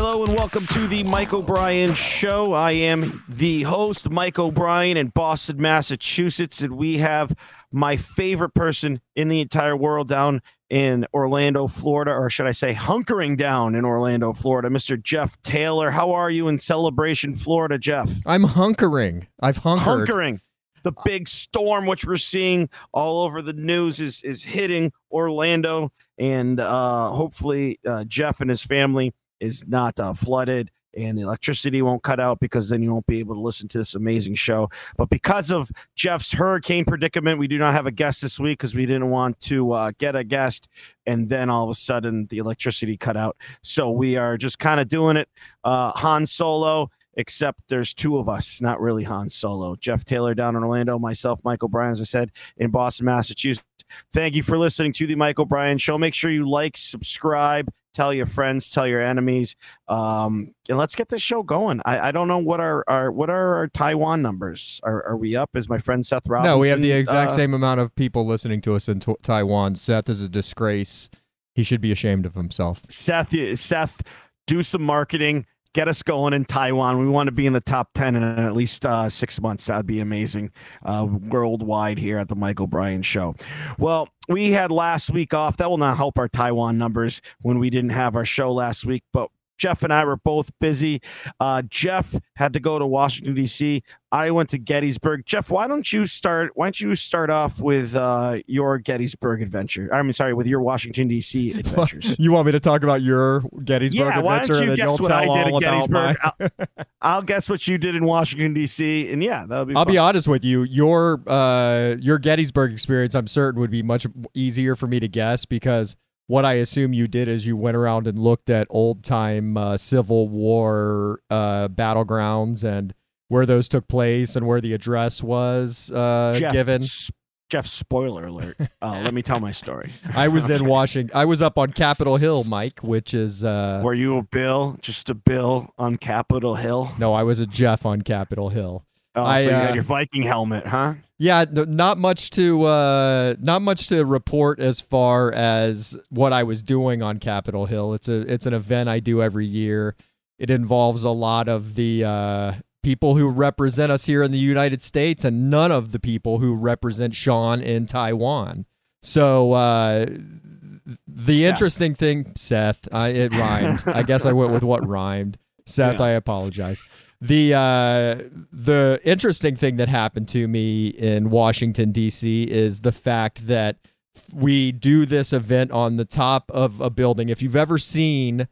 Hello and welcome to the Mike O'Brien Show. I am the host, Mike O'Brien, in Boston, Massachusetts, and we have my favorite person in the entire world down in Orlando, Florida, or should I say, hunkering down in Orlando, Florida, Mr. Jeff Taylor. How are you in Celebration, Florida, Jeff? I'm hunkering. I've hunkered. Hunkering. The big storm, which we're seeing all over the news, is is hitting Orlando, and uh, hopefully uh, Jeff and his family is not uh, flooded and the electricity won't cut out because then you won't be able to listen to this amazing show. But because of Jeff's hurricane predicament, we do not have a guest this week because we didn't want to uh, get a guest and then all of a sudden the electricity cut out. So we are just kind of doing it uh, Han Solo. Except there's two of us, not really Han Solo. Jeff Taylor down in Orlando, myself, Mike O'Brien, as I said, in Boston, Massachusetts. Thank you for listening to the Mike O'Brien Show. Make sure you like, subscribe, tell your friends, tell your enemies, um, and let's get this show going. I, I don't know what our, our what are our Taiwan numbers? Are, are we up? Is my friend Seth Robinson? No, we have the exact uh, same amount of people listening to us in t- Taiwan. Seth is a disgrace. He should be ashamed of himself. Seth, Seth, do some marketing. Get us going in Taiwan. We want to be in the top 10 in at least uh, six months. That'd be amazing uh, worldwide here at the Mike O'Brien Show. Well, we had last week off. That will not help our Taiwan numbers when we didn't have our show last week, but Jeff and I were both busy. Uh, Jeff had to go to Washington D.C. I went to Gettysburg. Jeff, why don't you start? Why don't you start off with uh, your Gettysburg adventure? I mean, sorry, with your Washington D.C. adventures. you want me to talk about your Gettysburg yeah, why adventure? don't you and guess you'll what I did at Gettysburg? my- I'll, I'll guess what you did in Washington D.C. And yeah, that'll be. I'll fun. be honest with you. Your uh, your Gettysburg experience, I'm certain, would be much easier for me to guess because what I assume you did is you went around and looked at old time uh, Civil War uh, battlegrounds and where those took place and where the address was uh, Jeff, given. s- Jeff, spoiler alert. Uh, let me tell my story. I was in Washington. I was up on Capitol Hill, Mike, which is uh, Were you a Bill? Just a Bill on Capitol Hill? no, I was a Jeff on Capitol Hill. Oh, I, so you uh, had your Viking helmet, huh? Yeah, not much to uh, not much to report as far as what I was doing on Capitol Hill. It's a it's an event I do every year. It involves a lot of the uh, people who represent us here in the United States, and none of the people who represent Sean in Taiwan. So uh, the Seth. interesting thing, Seth, it rhymed. I guess I went with what rhymed. Seth, Yeah. I apologize. The uh, the interesting thing that happened to me in Washington D.C. is the fact that we do this event on the top of a building. If you've ever seen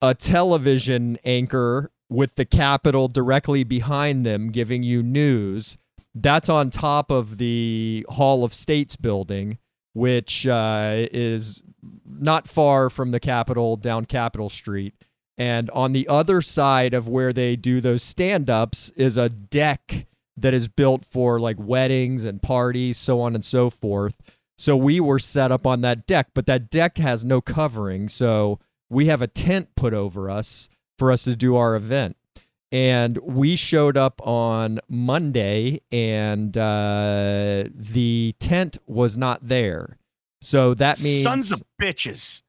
a television anchor with the Capitol directly behind them giving you news, that's on top of the Hall of States building, which uh, is not far from the Capitol down Capitol Street. And on the other side of where they do those stand ups is a deck that is built for like weddings and parties, so on and so forth. So we were set up on that deck, but that deck has no covering. So we have a tent put over us for us to do our event. And we showed up on Monday, and uh, the tent was not there. So that means Sons of bitches.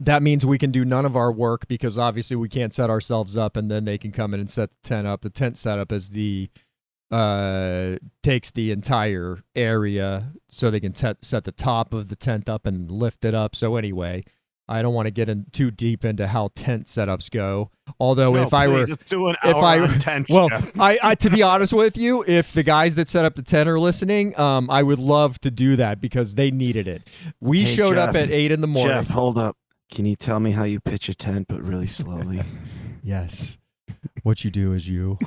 That means we can do none of our work because obviously we can't set ourselves up and then they can come in and set the tent up. The tent setup is the uh takes the entire area so they can te- set the top of the tent up and lift it up. So anyway, I don't want to get in too deep into how tent setups go. Although No, if I were please, do an if I- on tents, well, I, I to be honest with you, if the guys that set up the tent are listening, um, I would love to do that because they needed it. We Hey, showed up at eight in the morning. Jeff, hold up. Can you tell me how you pitch a tent, but really slowly? Yes. what you do is you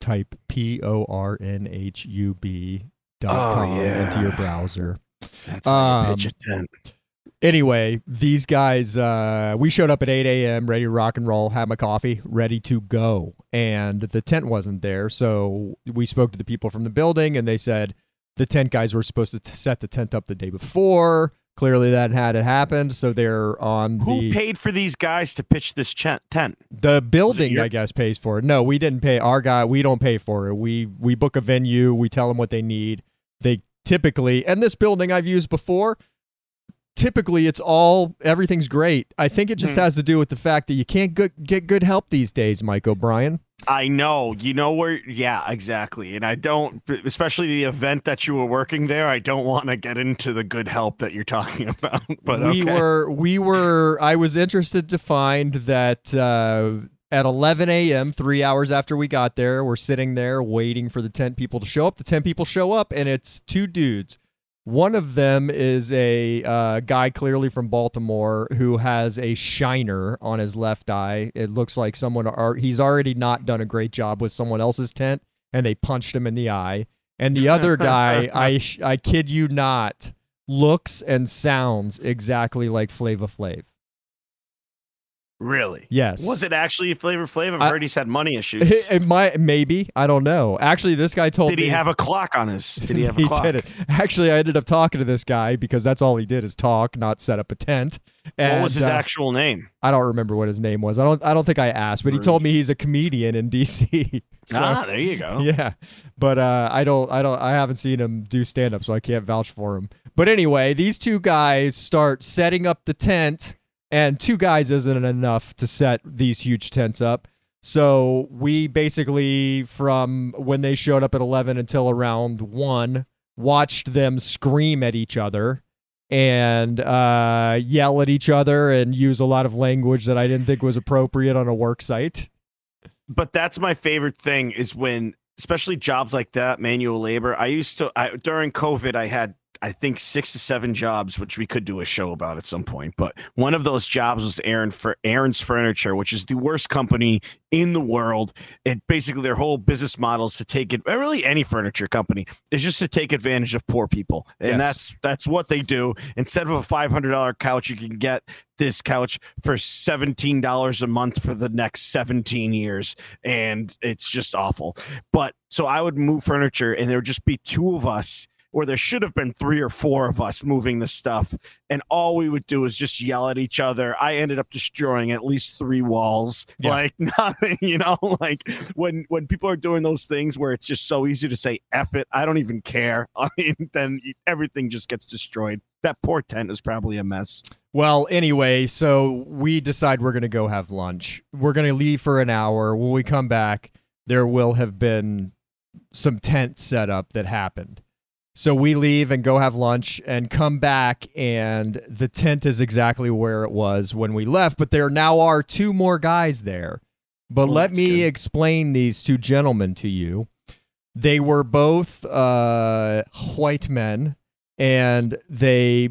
type P O R N H U B dot Oh, com yeah. into your browser. That's how you pitch Um, a tent. Anyway, these guys, uh, we showed up at 8 a.m., ready to rock and roll, had my coffee, ready to go. And the tent wasn't there. So we spoke to the people from the building, and they said the tent guys were supposed to set the tent up the day before. Clearly, that hadn't happened. So they're on Who the. paid for these guys to pitch this ch- tent? The building, I guess, pays for it. No, we didn't pay. Our guy, we don't pay for it. We we book a venue. We tell them what they need. They typically, and this building I've used before, typically it's all everything's great. I think it just Hmm. has to do with the fact that you can't good, get good help these days, Mike O'Brien. I know. You know where? Yeah, exactly. And I don't, especially the event that you were working there. I don't want to get into the good help that you're talking about. But we okay. were we were I was interested to find that uh, at 11 a.m., three hours after we got there, we're sitting there waiting for the 10 people to show up. The 10 people show up, and it's two dudes. One of them is a uh, guy clearly from Baltimore who has a shiner on his left eye. It looks like someone are, he's already not done a great job with someone else's tent, and they punched him in the eye. And the other guy, I sh- I kid you not, looks and sounds exactly like Flavor Flav. Really. Yes. Was it actually Flavor Flav? I've I- heard he's had money issues. It, it might maybe I don't know. Actually, this guy told Did me he have a clock on his? Did he have a clock? didn't. Actually, I ended up talking to this guy because that's all he did is talk, not set up a tent. And, What was his uh, actual name? I don't remember what his name was. I don't. I don't think I asked, but he told me he's a comedian in DC. So, ah, there you go. Yeah, but uh, I don't. I don't. I haven't seen him do stand up, so I can't vouch for him. But anyway, these two guys start setting up the tent, and two guys isn't enough to set these huge tents up. So we basically, from when they showed up at eleven until around one, watched them scream at each other and uh, yell at each other and use a lot of language that I didn't think was appropriate on a work site. but that's my favorite thing is when especially jobs like that manual labor i used to I, during covid i had i think six to seven jobs which we could do a show about at some point but one of those jobs was aaron for aaron's furniture which is the worst company in the world. It basically their whole business model is to take it uh, really any furniture company is just to take advantage of poor people. And Yes. that's that's what they do. Instead of a $500 couch you can get this couch for $17 a month for the next 17 years. And it's just awful. But so i would move furniture and there would just be two of us or there should have been three or four of us moving the stuff and all we would do is just yell at each other i ended up destroying at least three walls Yeah. like nothing you know like when when people are doing those things where it's just so easy to say F it i don't even care i mean then everything just gets destroyed that poor tent is probably a mess Well, anyway, so we decide we're going to go have lunch. We're going to leave for an hour. When we come back, there will have been some tent set up that happened. So we leave and go have lunch and come back, and the tent is exactly where it was when we left, but there now are two more guys there. But Well, let me good. explain these two gentlemen to you. They were both uh, white men, and they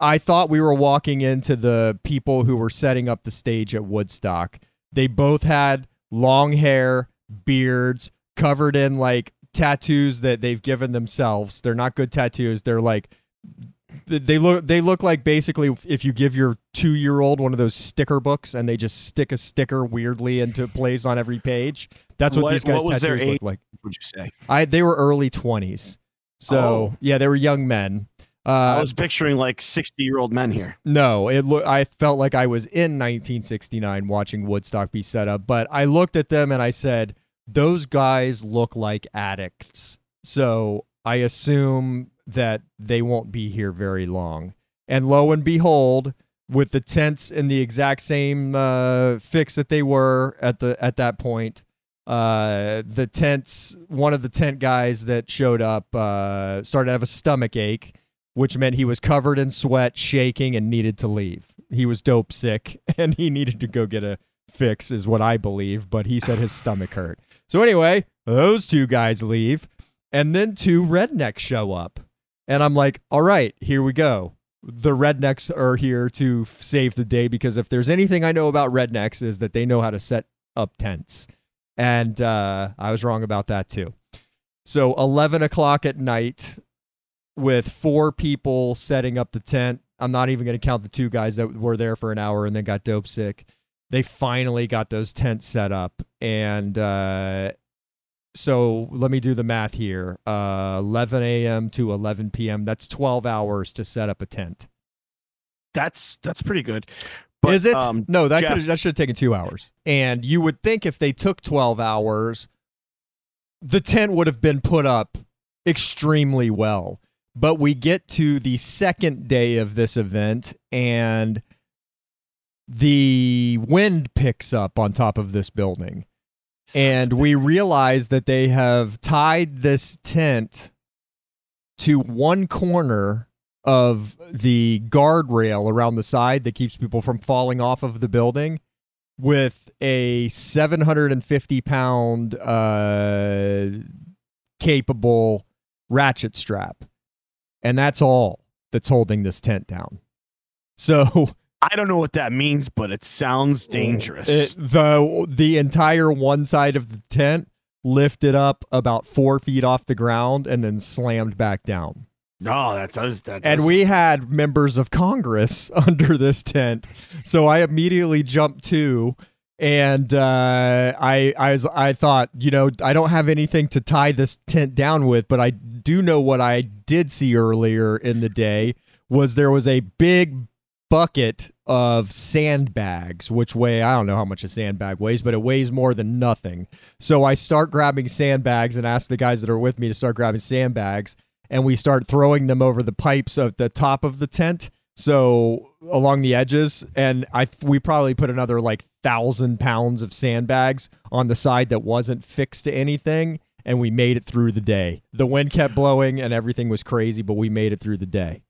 I thought we were walking into the people who were setting up the stage at Woodstock. They both had long hair, beards, covered in like tattoos that they've given themselves. They're not good tattoos. They're like they look they look like basically if you give your 2-year-old one of those sticker books and they just stick a sticker weirdly into place on every page. That's what, What- these guys what tattoos look like. would you say I they were early 20s. So, Oh. yeah, they were young men. Uh, i was picturing like 60 year old men here no, it look. I felt like I was in 1969 watching Woodstock be set up, but I looked at them and I said, "Those guys look like addicts." So I assume that they won't be here very long. And lo and behold, with the tents in the exact same uh, fix that they were at the at that point, uh, the tents. One of the tent guys that showed up uh, started to have a stomach ache which meant he was covered in sweat, shaking, and needed to leave. He was dope sick and he needed to go get a fix, is what I believe, but he said his stomach hurt. So, anyway, those two guys leave, and then two rednecks show up. And I'm like, all right, here we go. The rednecks are here to save the day because if there's anything I know about rednecks is that they know how to set up tents. And uh, I was wrong about that too. So 11 o'clock at night, with four people setting up the tent. I'm not even going to count the two guys that were there for an hour and then got dope sick. They finally got those tents set up. And uh, so let me do the math here uh, 11 a.m. to 11 p.m. That's 12 hours to set up a tent. that's that's pretty good Is it? um, no, that, Jeff- that should have taken two hours. And you would think if they took 12 hours, the tent would have been put up extremely well. But we get to the second day of this event, and the wind picks up on top of this building. And we realize that they have tied this tent to one corner of the guardrail around the side that keeps people from falling off of the building with a 750 pound uh, capable ratchet strap. And that's all that's holding this tent down. So I don't know what that means, but it sounds dangerous. it, the the entire one side of the tent lifted up about four feet off the ground and then slammed back down. no, that does that. And we had members of Congress under this tent, so I immediately jumped to, and uh, I I was I thought you know I don't have anything to tie this tent down with, but I do know what I did see earlier in the day was there was a big bucket of sandbags, which weigh I don't know how much a sandbag weighs, but it weighs more than nothing. So I start grabbing sandbags and ask the guys that are with me to start grabbing sandbags, and we start throwing them over the pipes of the top of the tent. So along the edges, and I we probably put another like thousand pounds of sandbags on the side that wasn't fixed to anything, and we made it through the day. The wind kept blowing and everything was crazy, but we made it through the day.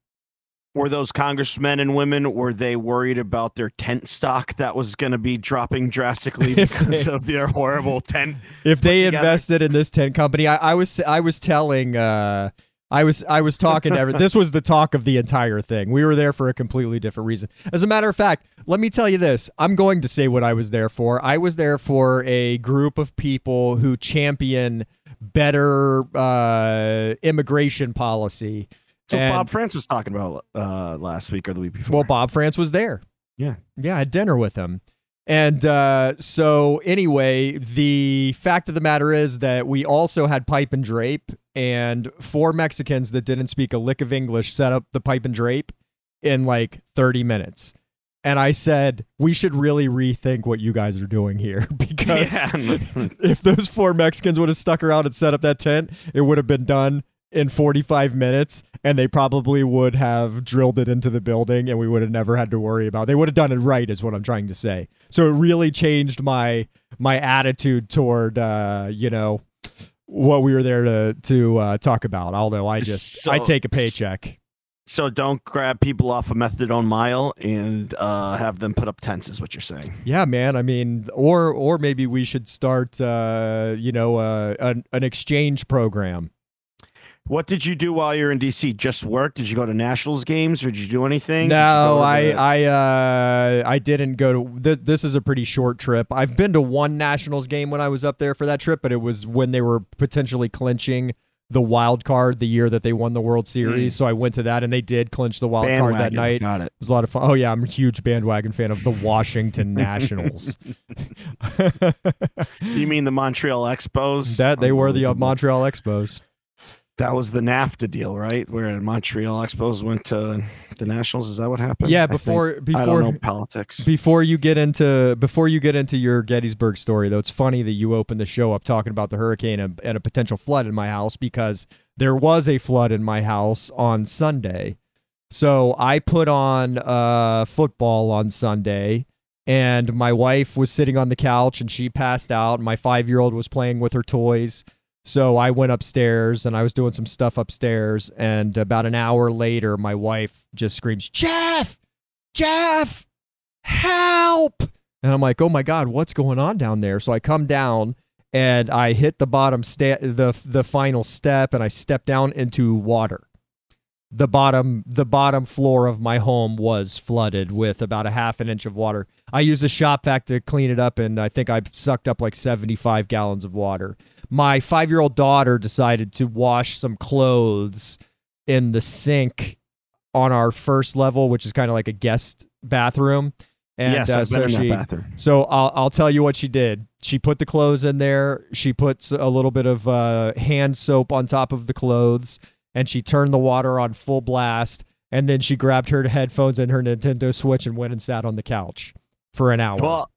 Were those congressmen and women were they worried about their tent stock that was going to be dropping drastically because of their horrible tent? if they together. invested in this tent company, I, I was I was telling uh I was I was talking to every this was the talk of the entire thing. We were there for a completely different reason. As a matter of fact, let me tell you this. I'm going to say what I was there for. I was there for a group of people who champion better uh immigration policy. So And- Bob France was talking about uh, last week or the week before. Well, Bob France was there. Yeah. Yeah, I had dinner with him. And uh, so, anyway, the fact of the matter is that we also had pipe and drape, and four Mexicans that didn't speak a lick of English set up the pipe and drape in like 30 minutes. And I said, we should really rethink what you guys are doing here because yeah. if those four Mexicans would have stuck around and set up that tent, it would have been done in 45 minutes and they probably would have drilled it into the building and we would have never had to worry about. They would have done it right is what I'm trying to say. So it really changed my my attitude toward uh, you know, what we were there to to uh, talk about. Although I just I take a paycheck. so don't grab people off a methadone mile and uh, have them put up tents, is what you're saying. Yeah, man. I mean, or or maybe we should start uh, you know, uh, an, an exchange program. What did you do while you're in DC? Just work? Did you go to Nationals games or did you do anything? No, go to I I uh I didn't go to th- this is a pretty short trip. I've been to one Nationals game when I was up there for that trip, but it was when they were potentially clinching the wild card the year that they won the World Series. So I went to that and they did clinch the wild card that night. It Got it. It was a lot of fun. Oh yeah, I'm a huge bandwagon fan of the Washington Nationals. You mean the Montreal Expos? that they were the uh, Montreal Expos. That was the NAFTA deal, right? Where Montreal Expos went to the Nationals. Is that what happened? Yeah, before I don't before know politics. Before you get into before you get into your Gettysburg story, though, it's funny that you opened the show up talking about the hurricane and, and a potential flood in my house because there was a flood in my house on Sunday. So I put on uh, football on Sunday, and my wife was sitting on the couch and she passed out. And my five year old was playing with her toys. So I went upstairs and I was doing some stuff upstairs. And about an hour later, my wife just screams, Jeff, Jeff, help. And I'm like, oh my God, what's going on down there? So I come down and I hit the bottom step, the, the final step, and I step down into water. The bottom, the bottom floor of my home was flooded with about a half an inch of water. I used a shop vac to clean it up, and I think I sucked up like 75 gallons of water. My five year old daughter decided to wash some clothes in the sink on our first level, which is kind of like a guest bathroom. And yes, uh, so in she, that bathroom. so I'll I'll tell you what she did. She put the clothes in there. She puts a little bit of uh, hand soap on top of the clothes, and she turned the water on full blast. And then she grabbed her headphones and her Nintendo Switch and went and sat on the couch for an hour. Well,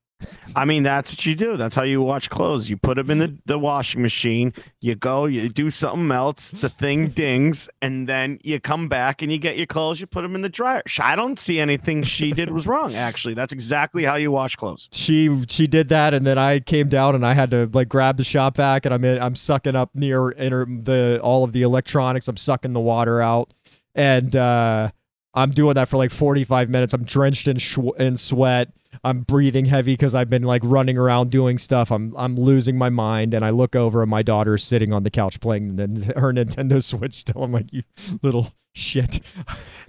I mean, that's what you do. That's how you wash clothes. You put them in the, the washing machine. You go, you do something else. The thing dings, and then you come back and you get your clothes. You put them in the dryer. I don't see anything she did was wrong. Actually, that's exactly how you wash clothes. She she did that, and then I came down and I had to like grab the shop vac, and I'm in, I'm sucking up near inter, the all of the electronics. I'm sucking the water out, and uh, I'm doing that for like 45 minutes. I'm drenched in sh- in sweat I'm breathing heavy because I've been like running around doing stuff. I'm I'm losing my mind, and I look over and my daughter's sitting on the couch playing her Nintendo Switch. Still, I'm like, you little shit.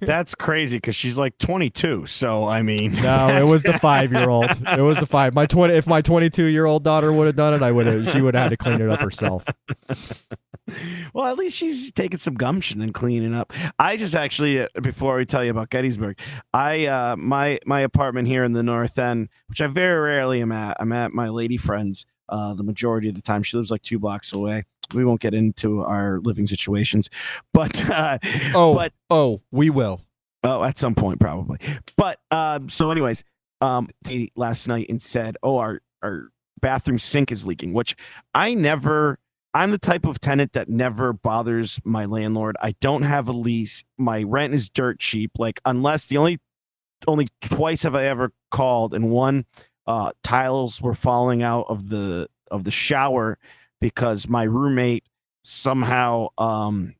That's crazy because she's like 22. So I mean, no, it was the five year old. It was the five. My 20. If my 22 year old daughter would have done it, I would have. She would have had to clean it up herself. well, at least she's taking some gumption and cleaning up. I just actually, uh, before we tell you about Gettysburg, I uh, my my apartment here in the North End, which I very rarely am at. I'm at my lady friend's uh, the majority of the time. She lives like two blocks away. We won't get into our living situations, but uh, oh, but oh, we will. Oh, at some point probably. But um, so, anyways, um, last night and said, "Oh, our our bathroom sink is leaking," which I never I'm the type of tenant that never bothers my landlord. I don't have a lease. My rent is dirt cheap. Like unless the only only twice have I ever called and one uh tiles were falling out of the of the shower because my roommate somehow um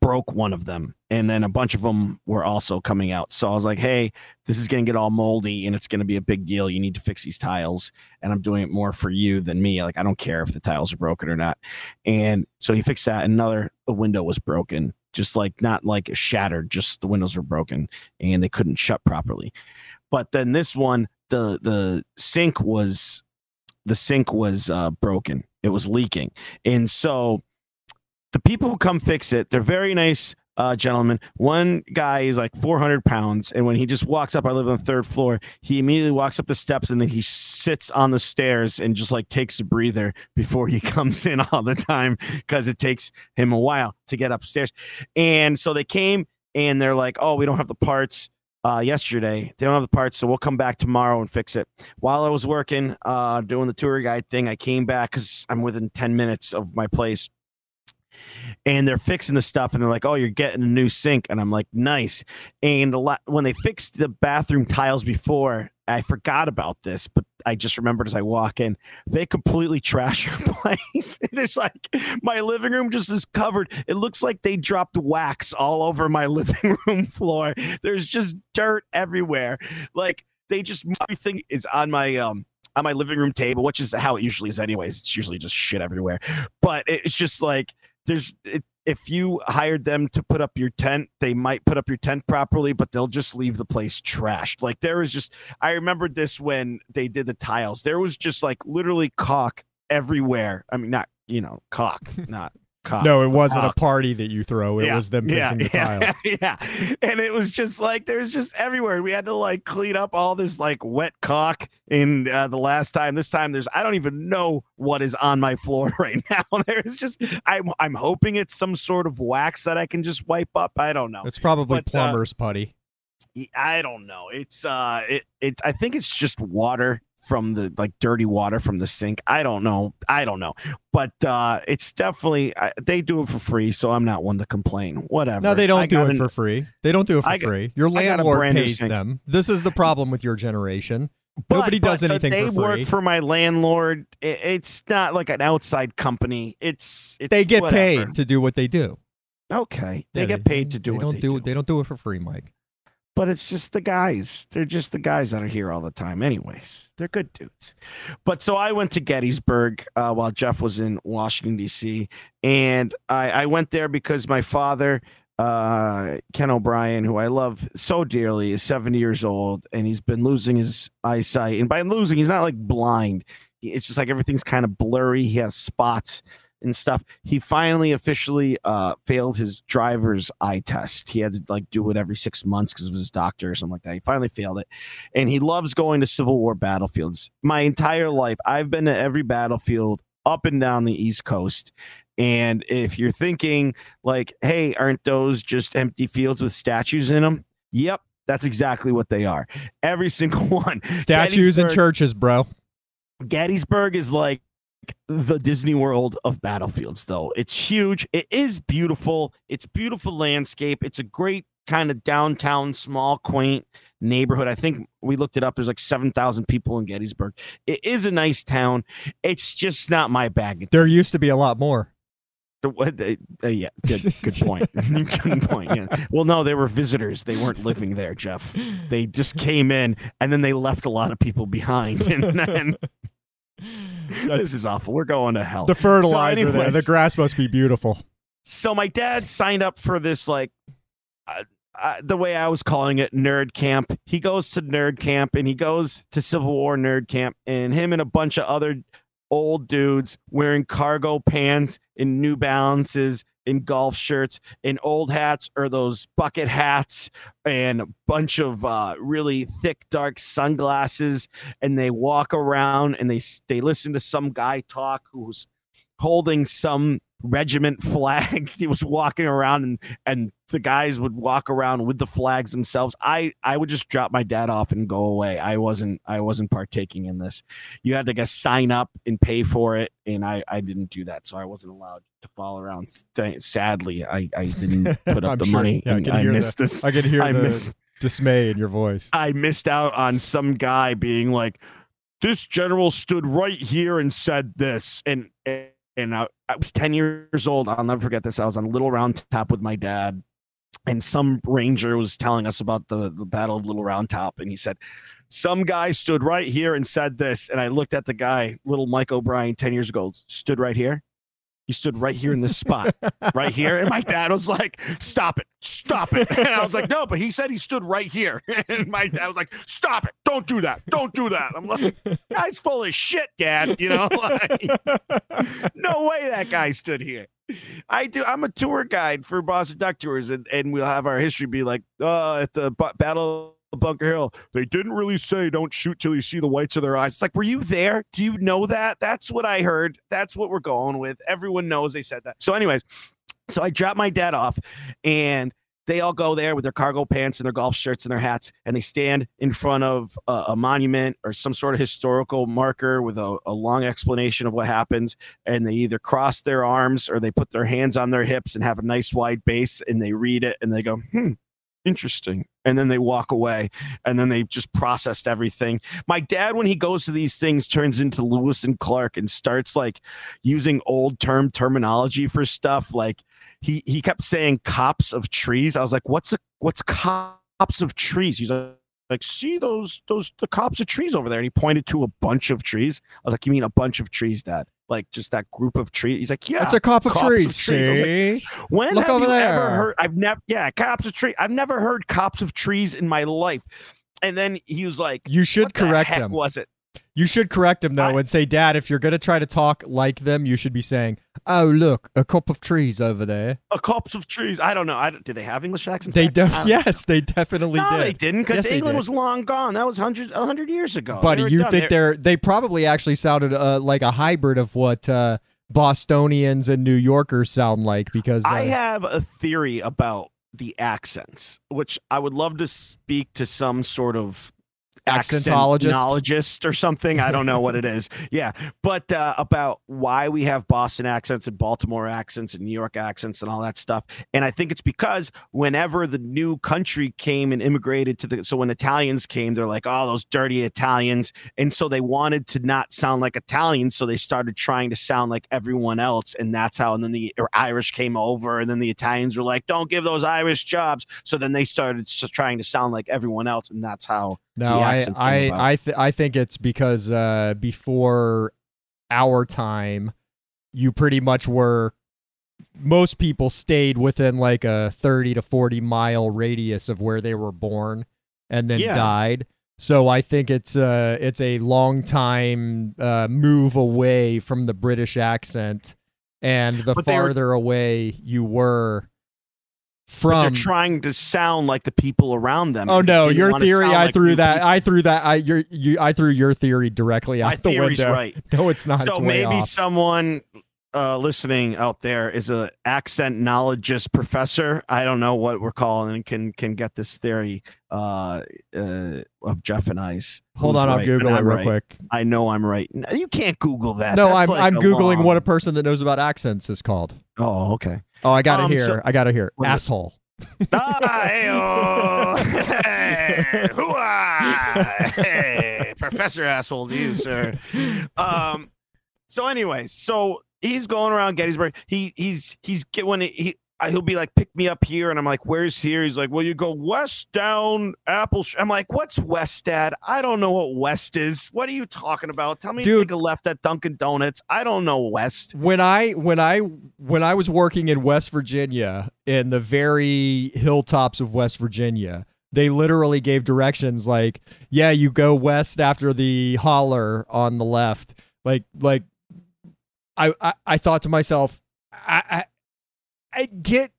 broke one of them and then a bunch of them were also coming out. So i was like hey this is going to get all moldy and it's going to be a big deal. You need to fix these tiles and i'm doing it more for you than me. Like i don't care if the tiles are broken or not. And so he fixed that another the window was broken. Just like not like shattered just the windows were broken and they couldn't shut properly. But then this one the the sink was the sink was uh, broken it was leaking and so the people who come fix it, they're very nice uh, gentlemen. One guy is like 400 pounds, and when he just walks up, I live on the third floor. He immediately walks up the steps, and then he sits on the stairs and just like takes a breather before he comes in all the time because it takes him a while to get upstairs. And so they came, and they're like, "Oh, we don't have the parts." Uh, yesterday. They don't have the parts, so we'll come back tomorrow and fix it. While I was working, uh, doing the tour guide thing, I came back because I'm within 10 minutes of my place and they're fixing the stuff and they're like, "Oh, you're getting a new sink," and I'm like, "Nice." And a lot, when they fixed the bathroom tiles before, I forgot about this, but I just remembered as I walk in, they completely trash your place. it is like my living room just is covered. It looks like they dropped wax all over my living room floor. There's just dirt everywhere. Like they just everything is on my um on my living room table, which is how it usually is anyways. It's usually just shit everywhere. But it's just like there's it, if you hired them to put up your tent, they might put up your tent properly, but they'll just leave the place trashed. Like there was just, I remembered this when they did the tiles. There was just like literally caulk everywhere. I mean, not you know cock, not cock. No, it wasn't a party that you throw. It yeah, was them fixing yeah, the tile. Yeah, and it was just like there's just everywhere. We had to like clean up all this like wet cock in uh, the last time. This time there's I don't even know what is on my floor right now. There's just I'm I'm hoping it's some sort of wax that I can just wipe up. I don't know. It's probably but, uh, plumber's uh, putty. I don't know. It's uh it it I think it's just water from the like dirty water from the sink. I don't know. I don't know. But uh it's definitely uh, they do it for free, so I'm not one to complain. Whatever. No, they don't I do it an, for free. They don't do it for I, free. Your landlord pays them. This is the problem with your generation. But, Nobody does anything for free. but, they for work for my landlord. It's not like an outside company. It's, it's they get whatever. paid to do what they do. Okay, they yeah, get paid to do. They don't they do, do. They don't do it for free, Mike but it's just the guys. They're just the guys that are here all the time. Anyways, they're good dudes. But so I went to Gettysburg uh, while Jeff was in Washington D.C. and I, I went there because my father, uh, Ken O'Brien, who I love so dearly, is 70 years old and he's been losing his eyesight. And by losing, he's not like blind. It's just like everything's kind of blurry. He has spots and stuff. He finally officially uh, failed his driver's eye test. He had to like do it every six months because of his doctor or something like that. He finally failed it, and he loves going to Civil War battlefields. My entire life, I've been to every battlefield up and down the East Coast. And if you're thinking like, hey, aren't those just empty fields with statues in them? Yep, That's exactly what they are. Every single one. Statues and churches, bro. Gettysburg is like the Disney World of battlefields, though. It's huge. It is beautiful. It's beautiful landscape. It's a great kind of downtown, small, quaint neighborhood. I think we looked it up. There's like 7,000 people in Gettysburg. It is a nice town. It's just not my bag. There used to be a lot more. Uh, yeah, good, good point. good point. Yeah. Well, no, they were visitors. They weren't living there, Jeff. They just came in and then they left a lot of people behind. And then this is awful. We're going to hell. The fertilizer So there. The grass must be beautiful. so my dad signed up for this like uh, uh, the way I was calling it nerd camp. He goes to nerd camp and he goes to Civil War nerd camp and him and a bunch of other old dudes wearing cargo pants and New Balances and golf shirts and old hats or those bucket hats and a bunch of uh, really thick dark sunglasses and they walk around and they they listen to some guy talk who's holding some regiment flag. He was walking around and and the guys would walk around with the flags themselves. I i would just drop my dad off and go away. I wasn't i wasn't partaking in this. You had to guess sign up and pay for it and i i didn't do that so i wasn't allowed to follow around. Sadly i i didn't put up the sure. money Yeah, I i missed this. I can hear i the missed dismay in your voice. I missed out on some guy being like, "This general stood right here and said this," and and I, I was ten years old. I'll never forget this. I was on Little Round Top with my dad, and some ranger was telling us about the the Battle of Little Round Top, and he said. Some guy stood right here and said this, and I looked at the guy, little Mike O'Brien, ten years ago, stood right here. He stood right here in this spot, right here. And my dad was like, Stop it, stop it. And I was like, No, but he said he stood right here. And my dad was like, Stop it, don't do that, don't do that. I'm like, Guy's full of shit, dad. You know, like, no way that guy stood here. I do. I'm a tour guide for Boston Duck Tours, and, and we'll have our history be like, uh, at the Battle Bunker Hill, they didn't really say don't shoot till you see the whites of their eyes. It's like, were you there? Do you know that? That's what I heard. That's what we're going with. Everyone knows they said that. So, anyways, so I dropped my dad off, and they all go there with their cargo pants and their golf shirts and their hats, and they stand in front of a, a monument or some sort of historical marker with a, a long explanation of what happens. And they either cross their arms or they put their hands on their hips and have a nice wide base, and they read it and they go, hmm, interesting. And then they walk away, and then they just processed everything. My dad, when he goes to these things, turns into Lewis and Clark and starts like using old term terminology for stuff like he he kept saying copse of trees. I was like, what's a what's copse of trees? He's like, like, see those those the copse of trees over there, and he pointed to a bunch of trees. I was like, you mean a bunch of trees, Dad? Like just that group of trees? He's like, yeah. it's a cop of copse of trees. trees. Like, See? when Look have you ever heard? I've never, yeah, copse of trees. I've never heard copse of trees in my life. And then he was like, You should the correct them. Was it? You should correct them though I- and say, Dad, if you're gonna try to talk like them, you should be saying, "Oh, look, a cup of trees over there." A copse of trees. I don't know. I don't, did they have English accents? They back then? I def- don't know. yes, they definitely No, did. they didn't because Yes, England did. was long gone. That was hundred hundred years ago. Buddy, you done. think They- they're they probably actually sounded uh, like a hybrid of what uh, Bostonians and New Yorkers sound like because uh, I have a theory about the accents, which I would love to speak to some sort of Accentologist? accentologist or something. I don't know what it is. Yeah, but uh, about why we have Boston accents and Baltimore accents and New York accents and all that stuff. And I think it's because whenever the new country came and immigrated to the, so when Italians came, they're like, oh, those dirty Italians, and so they wanted to not sound like Italians, so they started trying to sound like everyone else, and that's how. And then the Irish came over, and then the Italians were like, don't give those Irish jobs. So then they started trying to sound like everyone else, and that's how. No, I I. I, th- I think it's because uh, before our time, you pretty much were. Most people stayed within like a thirty to forty mile radius of where they were born, and then Yeah. died. So I think it's uh it's a long time uh, move away from the British accent, and the But they were- farther away you were from they're trying to sound like the people around them. Oh no, your theory. I like threw that. people. I threw that. I your you. I threw your theory directly out My the window. right. No, it's not. so it's maybe off. someone uh, listening out there is a accent knowledgeist professor, I don't know what we're calling and can can get this theory uh, uh, of Jeff and I's. Hold on, I'll Google and it I'm real right. quick. I know I'm right. No, You can't Google that. No, That's I'm like I'm googling what a person that knows about accents is called. Oh, okay. Oh, I got Um, it here. so- I got it here. What is it? Asshole. ah, hey, hoo-ah. hey, Professor asshole to you, sir. Um. So, anyways, so he's going around Gettysburg. He he's he's when he. he He'll be like, pick me up here, and I'm like, "Where's here?" He's like, "Well, you go west down Apple." Sh-" I'm like, "What's west, Dad? I don't know what west is. What are you talking about? Tell me, to Dude. take a left at Dunkin' Donuts. I don't know west." when I when I when I was working in West Virginia in the very hilltops of West Virginia, they literally gave directions like, yeah, you go west after the holler on the left. Like like I I, I thought to myself, I, I I get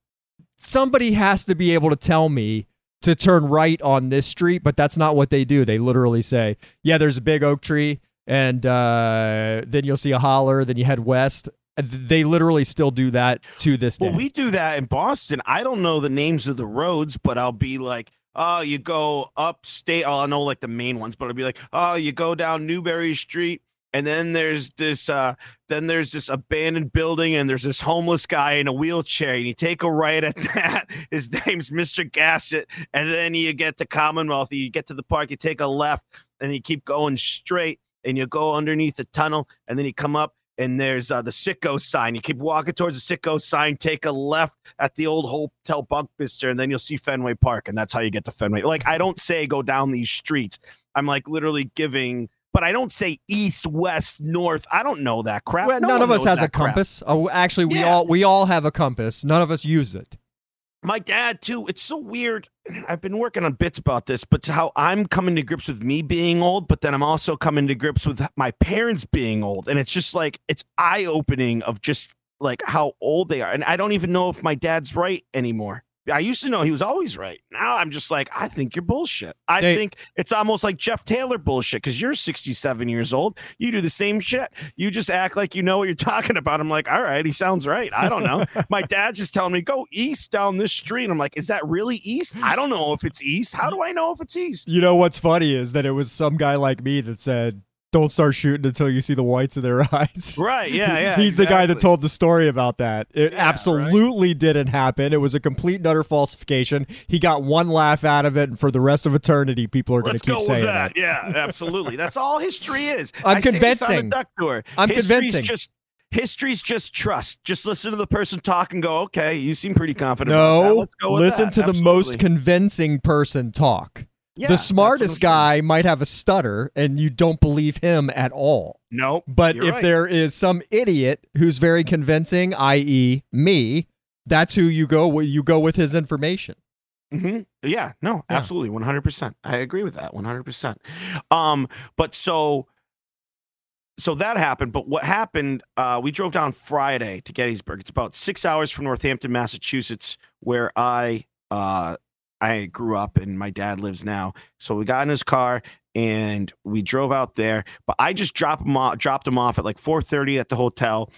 somebody has to be able to tell me to turn right on this street, but that's not what they do. They literally say, yeah, there's a big oak tree and uh, then you'll see a holler. Then you head west. They literally still do that to this day. Well, we do that in Boston. I don't know the names of the roads, but I'll be like, oh, you go upstate. Oh, I know like the main ones, but I'll be like, oh, you go down Newbury Street. And then there's this, uh, then there's this abandoned building, and there's this homeless guy in a wheelchair, and you take a right at that. His name's Mr. Gassett, and then you get to Commonwealth. You get to the park, you take a left, and you keep going straight, and you go underneath the tunnel, and then you come up, and there's uh, the Citgo sign. You keep walking towards the Citgo sign, take a left at the old hotel Buckminster, and then you'll see Fenway Park, and that's how you get to Fenway. Like I don't say go down these streets. I'm like literally giving, but I don't say east, west, north. I don't know that crap. Well, No none of us has a crap. compass. Oh, actually, we Yeah. all we all have a compass. None of us use it. My dad too. It's so weird. I've been working on bits about this, but to how I'm coming to grips with me being old, but then I'm also coming to grips with my parents being old, and it's just like it's eye opening of just like how old they are, and I don't even know if my dad's right anymore. I used to know he was always right. Now I'm just like, I think you're bullshit. I They- think it's almost like Jeff Taylor bullshit because you're 67 years old. You do the same shit. You just act like you know what you're talking about. I'm like, all right, he sounds right. I don't know. My dad's just telling me, go east down this street. I'm like, is that really east? I don't know if it's east. How do I know if it's east? You know what's funny is that it was some guy like me that said, "Don't start shooting until you see the whites of their eyes." Right. Yeah. Yeah. He's the guy that told the story about that. It Yeah, absolutely didn't happen. It was a complete and utter falsification. He got one laugh out of it, and for the rest of eternity, people are going to keep go saying that. that. Yeah, absolutely. That's all history is. I'm I say this on the convincing. I'm History's convincing. Just history's just trust. Just listen to the person talk and go, okay, you seem pretty confident. about that. No, Let's go with listen to the most convincing person talk. Yeah, the smartest I'm saying. guy might have a stutter, and you don't believe him at all. Nope. But if right. there is some idiot who's very convincing, i.e., me, that's who you go with. You go with his information. hmm Yeah, no, Yeah. absolutely, one hundred percent. I agree with that, one hundred percent. Um, but so, so that happened. But what happened? Uh, we drove down Friday to Gettysburg. It's about six hours from Northampton, Massachusetts, where I uh I grew up and my dad lives now. So we got in his car and we drove out there. But I just dropped him off, dropped him off at like four thirty at the hotel.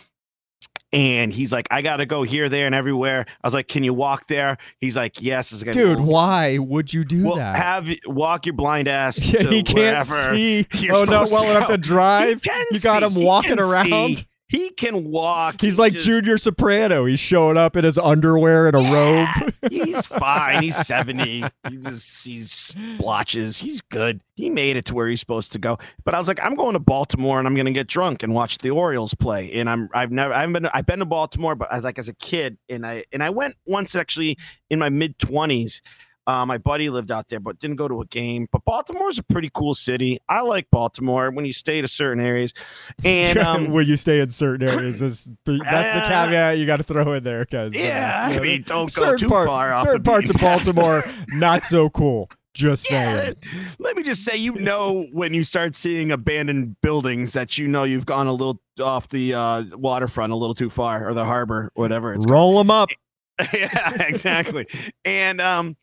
And he's like, I gotta go here, there, and everywhere. I was like, Can you walk there? He's like, Yes. Like, Dude, "Well, why would you do well, that? have walk your blind ass. Yeah, to he can't see. Oh no, well enough to drive. You got see. him walking around. see. He can walk. He's He like just- Junior Soprano. He's showing up in his underwear and a Yeah, robe. He's fine. He's 70. He just sees splotches. He's good. He made it to where he's supposed to go. But I was like, I'm going to Baltimore and I'm gonna get drunk and watch the Orioles play. And I'm I've never I've been I've been to Baltimore, but as like as a kid, and I and I went once actually in my mid twenties. Uh, my buddy lived out there, but didn't go to a game. But Baltimore's a pretty cool city. I like Baltimore when you stay to certain areas. And um, when you stay in certain areas, is, that's the Uh, caveat you got to throw in there. Because yeah, I mean, don't go too part- far off. certain the parts of. Baltimore not so cool. Just Yeah, saying. let me just say, you know, when you start seeing abandoned buildings, that you know you've gone a little off the uh, waterfront, a little too far, or the harbor, whatever it's Roll them up. yeah, exactly. And um,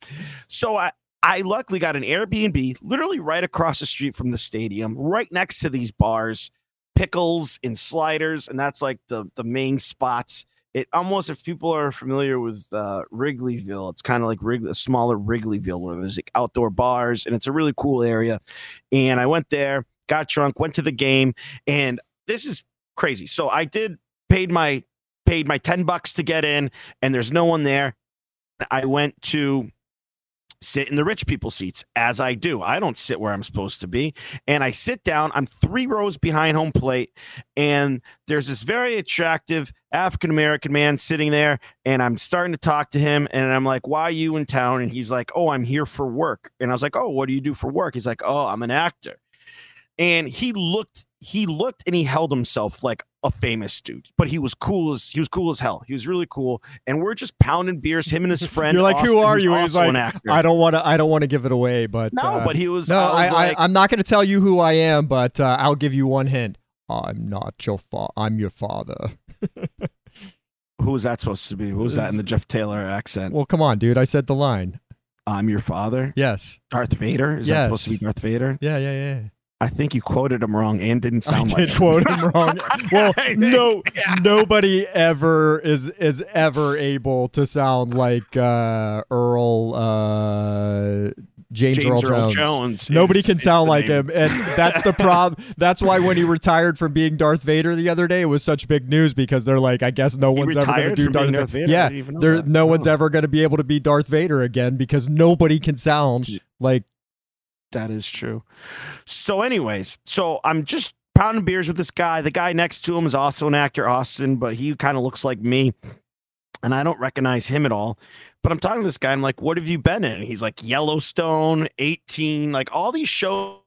so I I luckily got an Airbnb literally right across the street from the stadium, right next to these bars. pickles and sliders, and that's like the the main spots. It almost, if people are familiar with uh, Wrigleyville, it's kind of like Wrigley, a smaller Wrigleyville where there's like outdoor bars, and it's a really cool area. And I went there, got drunk, went to the game, and this is crazy. So I did paid my paid my ten bucks to get in, and there's no one there. I went to sit in the rich people seats as I do. I don't sit where I'm supposed to be. And I sit down, I'm three rows behind home plate, and there's this very attractive African American man sitting there. And I'm starting to talk to him, and I'm like, Why are you in town? And he's like, Oh, I'm here for work. And I was like, Oh, what do you do for work? He's like, Oh, I'm an actor. And he looked, he looked and he held himself like a famous dude, but he was cool as he was cool as hell. He was really cool, and we're just pounding beers. Him and his friend. You're like, who are you? He's like. I don't want to. I don't want to give it away, but no, uh, but he was. no, I, I, was like, I, I'm not going to tell you who I am, but uh, I'll give you one hint. I'm not your fa- I'm your father. who was that supposed to be? Who was that in the Jeff Taylor accent? Well, come on, dude. I said the line. I'm your father. Yes. Darth Vader. Is that supposed to be Darth Vader? Yeah, yeah, yeah. I think you quoted him wrong and didn't sound I like did quote him wrong. Well, no, yeah. nobody ever is is ever able to sound like uh, Earl uh, James, James Earl Jones. Jones. Nobody is- can sound like name. him, and that's the problem. That's why when he retired from being Darth Vader the other day, it was such big news because they're like, I guess no He one's ever going to do Darth Vader. Darth Vader? Yeah, didn't even know there, that. no one's ever going to be able to be Darth Vader again because nobody can sound like. That is true. So, anyways, so I'm just pounding beers with this guy. The guy next to him is also an actor, Austin, but he kind of looks like me. And I don't recognize him at all. But I'm talking to this guy. I'm like, what have you been in? He's like, Yellowstone, 18, like all these shows.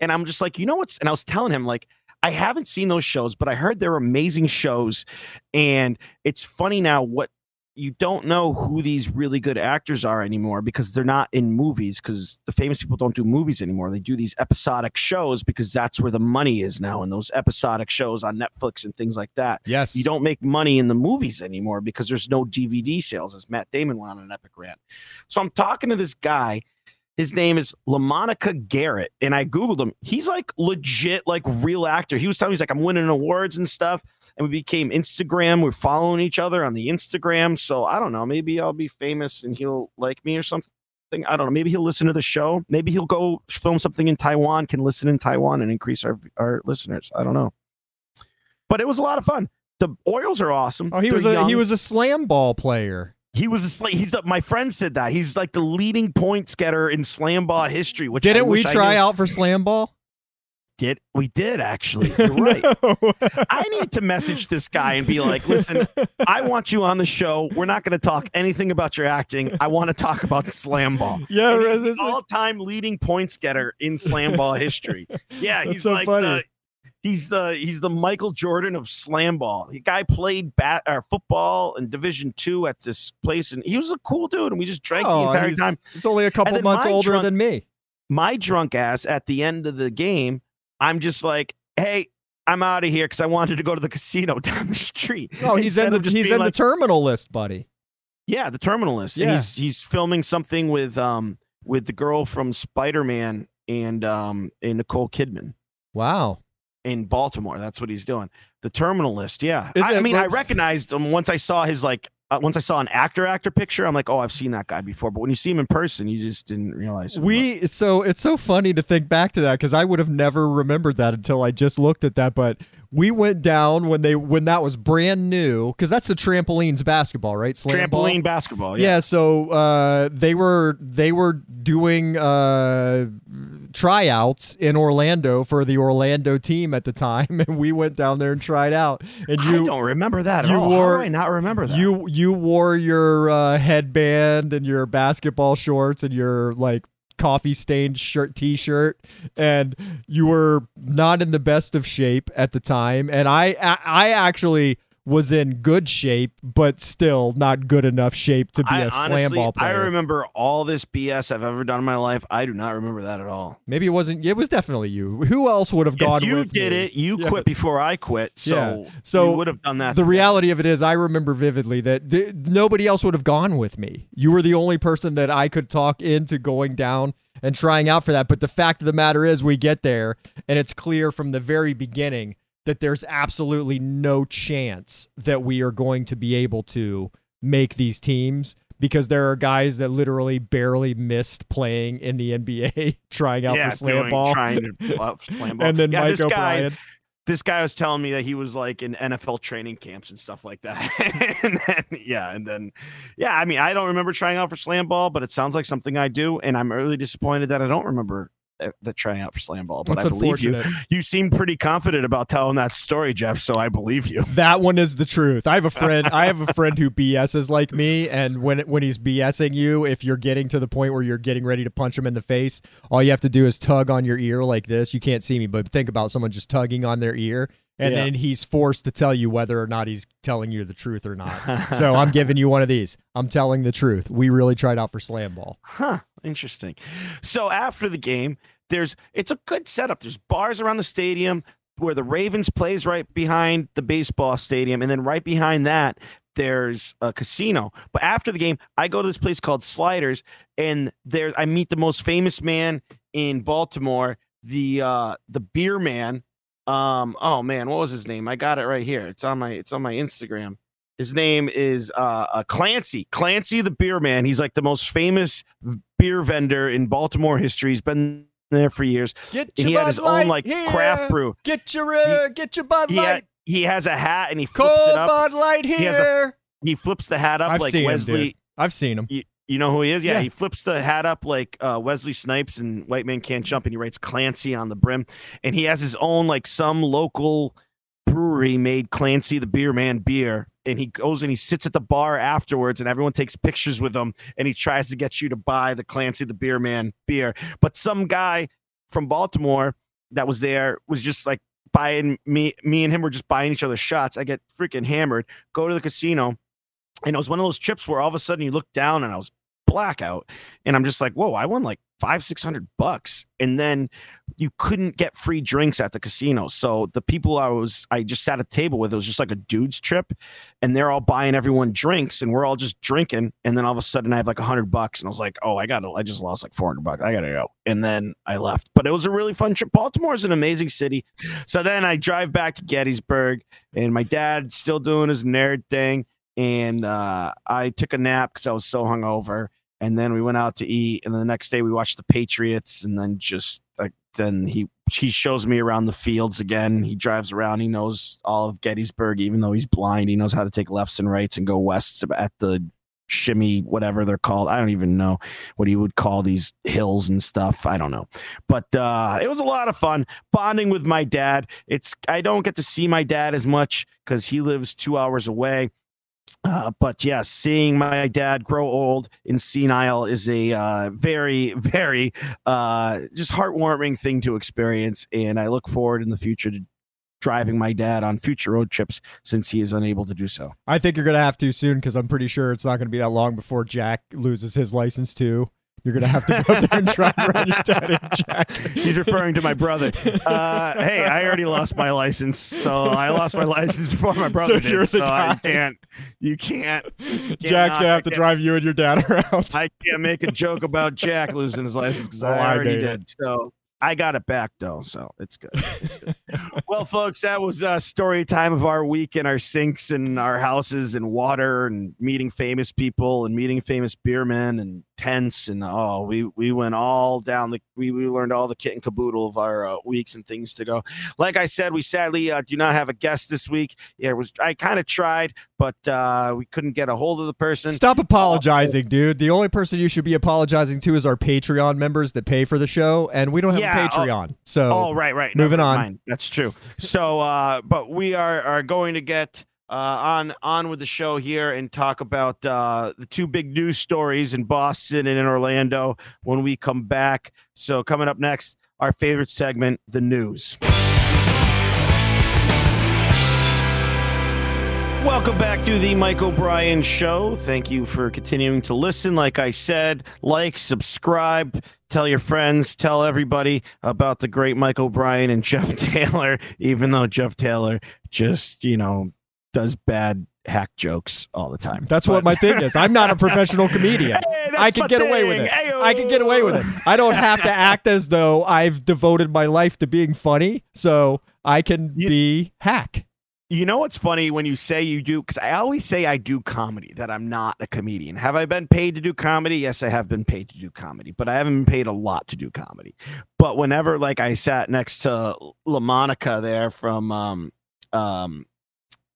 And I'm just like, you know what's, and I was telling him, like, I haven't seen those shows, but I heard they're amazing shows. And it's funny now what you don't know who these really good actors are anymore because they're not in movies because the famous people don't do movies anymore. They do these episodic shows because that's where the money is now in those episodic shows on Netflix and things like that. Yes, You don't make money in the movies anymore because there's no DVD sales, as Matt Damon went on an epic rant. So I'm talking to this guy. His name is LaMonica Garrett, and I googled him. He's like legit, like real actor. He was telling me he's like I'm winning awards and stuff, and we became Instagram. We're following each other on the Instagram. So I don't know. Maybe I'll be famous and he'll like me or something. I don't know. Maybe he'll listen to the show. Maybe he'll go film something in Taiwan, can listen in Taiwan and increase our our listeners. I don't know. But it was a lot of fun. The Orioles are awesome. Oh, he They're was a he was a slam ball player. He was a sla- he's the, my friend said that he's like the leading points getter in slam ball history. Which Didn't we try out for slam ball? Did we did actually? You're right. No. I need to message this guy and be like, listen, I want you on the show. We're not going to talk anything about your acting. I want to talk about slam ball. yeah, right, he's the all-time leading points getter in slam ball history. Yeah, That's he's so like funny. the he's the he's the Michael Jordan of slam ball. The guy played bat or football in Division Two at this place, and he was a cool dude. And we just drank the Oh, entire he's, time. he's only a couple months older drunk- than me. My drunk ass at the end of the game, I'm just like, hey. I'm out of here because I wanted to go to the casino down the street. Oh, he's Instead in the he's in like, the terminal list, buddy. Yeah, the terminal list. Yeah. And he's he's filming something with um with the girl from Spider Man and um and Nicole Kidman Wow. in Baltimore. That's what he's doing. The terminal list, Yeah. I, I mean, I recognized him once I saw his like uh, once I saw an actor actor picture. I'm like, oh, I've seen that guy before. But when you see him in person, you just didn't realize. We it's so it's so funny to think back to that because I would have never remembered that until I just looked at that. But we went down when they when that was brand new because that's the trampolines basketball, right? Slam ball? trampoline basketball. Yeah, Yeah. so uh, they were they were doing uh, tryouts in Orlando for the Orlando team at the time, and we went down there and tried out. And I you don't remember that at you all. wore- How do I not remember that? you you wore your uh, headband and your basketball shorts and your like coffee stained shirt t-shirt and you were not in the best of shape at the time. And I I, I actually was in good shape but still not good enough shape to be I a slam ball player. I remember all this BS I've ever done in my life. I do not remember that at all. Maybe it wasn't it was definitely you. Who else would have gone if you did it, you quit before I quit. So, Yeah. So you would have done that. the together. reality of it is i remember vividly that d- nobody else would have gone with me you were the only person that i could talk into going down and trying out for that but the fact of the matter is we get there and it's clear from the very beginning that there's absolutely no chance that we are going to be able to make these teams because there are guys that literally barely missed playing in the NBA trying out yeah, for slam doing- ball. trying to uh, slam ball. and then yeah, Mike this guy, this guy was telling me that he was like in NFL training camps and stuff like that. and then, yeah, and then yeah, I mean, I don't remember trying out for slam ball, but it sounds like something I do, and I'm really disappointed that I don't remember uh, the trying out for slam ball. But That's I believe you. You seem pretty confident about telling that story, Jeff. So I believe you. That one is the truth. I have a friend. I have a friend who BSs like me, and when when he's BSing you, if you're getting to the point where you're getting ready to punch him in the face, all you have to do is tug on your ear like this. You can't see me, but think about someone just tugging on their ear, and Yeah. then he's forced to tell you whether or not he's telling you the truth or not. so I'm giving you one of these. I'm telling the truth. We really tried out for slam ball. Huh. Interesting. So after the game, there's it's a good setup. There's bars around the stadium where the Ravens plays right behind the baseball stadium, and then right behind that there's a casino. But after the game, I go to this place called Sliders, and there I meet the most famous man in Baltimore, the uh the beer man. Um, oh man, what was his name? I got it right here. It's on my it's on my Instagram. His name is uh, uh Clancy. Clancy the beer man. He's like the most famous beer vendor in Baltimore history. He's been there for years. Get And he had his own like craft brew. Get your uh, get your Bud He had, he has a hat and he flips Cold it up. Bud Light has a- here. He flips the hat up I've like seen him, Wesley. dude. I've seen him. You know who he is? Yeah, Yeah. he flips the hat up like uh, Wesley Snipes and White Man Can't Jump, and he writes Clancy on the brim. And he has his own like some local brewery made Clancy the Beer Man beer. And he goes and he sits at the bar afterwards, and everyone takes pictures with him. And he tries to get you to buy the Clancy the Beer Man beer. But some guy from Baltimore that was there was just like buying me. Me and him were just buying each other shots. I get freaking hammered. Go to the casino and it was one of those trips where all of a sudden you look down and I was blackout, and I'm just like, whoa, I won like five, six hundred bucks, and then you couldn't get free drinks at the casino. So the people I was, I just sat at table with, it was just like a dude's trip, and they're all buying everyone drinks, and we're all just drinking, and then all of a sudden I have like a hundred bucks, and I was like, oh, I got to, I just lost like four hundred bucks, I gotta go, and then I left. But it was a really fun trip. Baltimore is an amazing city. So then I drive back to Gettysburg, and my dad's still doing his nerd thing and uh, I took a nap because I was so hungover. And then we went out to eat, and the next day we watched the Patriots, and then just like then he he shows me around the fields again. He drives around. He knows all of Gettysburg, even though he's blind. He knows how to take lefts and rights and go west at the shimmy, whatever they're called. I don't even know what he would call these hills and stuff. I don't know, but uh, it was a lot of fun bonding with my dad. It's I don't get to see my dad as much because he lives two hours away. Uh, but yes, seeing my dad grow old and senile is a uh, very, very uh, just heartwarming thing to experience. And I look forward in the future to driving my dad on future road trips since he is unable to do so. I think you're gonna have to soon because I'm pretty sure it's not gonna be that long before Jack loses his license too. You're gonna have to go there and drive around your dad and Jack. He's referring to my brother. Uh, hey, I already lost my license, so I lost my license before my brother you're did. the So I can't. You can't. Jack's gonna have to drive you and your dad around. I can't make a joke about Jack losing his license because Oh, I I already made did. So I got it back though, so it's good. It's good. well, folks, that was uh, story time of our week in our sinks and our houses and water and meeting famous people and meeting famous beermen and tents and oh, we we went all down the we we learned all the kit and caboodle of our uh, weeks and things to go. Like I said, we sadly uh, do not have a guest this week. Yeah, it was I kind of tried, but uh, we couldn't get a hold of the person. Stop apologizing, dude. The only person you should be apologizing to is our Patreon members that pay for the show, and we don't have Yeah, a Patreon. so Oh, right, right. moving Never on. mind. That's true. So, uh, but we are are going to get uh, on on with the show here and talk about uh, the two big news stories in Boston and in Orlando when we come back. So, coming up next, our favorite segment, the news. Welcome back to the Mike O'Brien Show. Thank you for continuing to listen. Like I said, like, subscribe, tell your friends, tell everybody about the great Mike O'Brien and Jeff Taylor, even though Jeff Taylor just, you know, does bad hack jokes all the time. that's what my thing is. I'm not a professional comedian. Hey, I can get away with it. Ayo. I can get away with it. I don't have to act as though I've devoted my life to being funny. So I can You- be hack. You know what's funny when you say you do? Because I always say I do comedy, that I'm not a comedian. Have I been paid to do comedy? Yes, I have been paid to do comedy, but I haven't been paid a lot to do comedy. But whenever, like, I sat next to LaMonica there from um, um,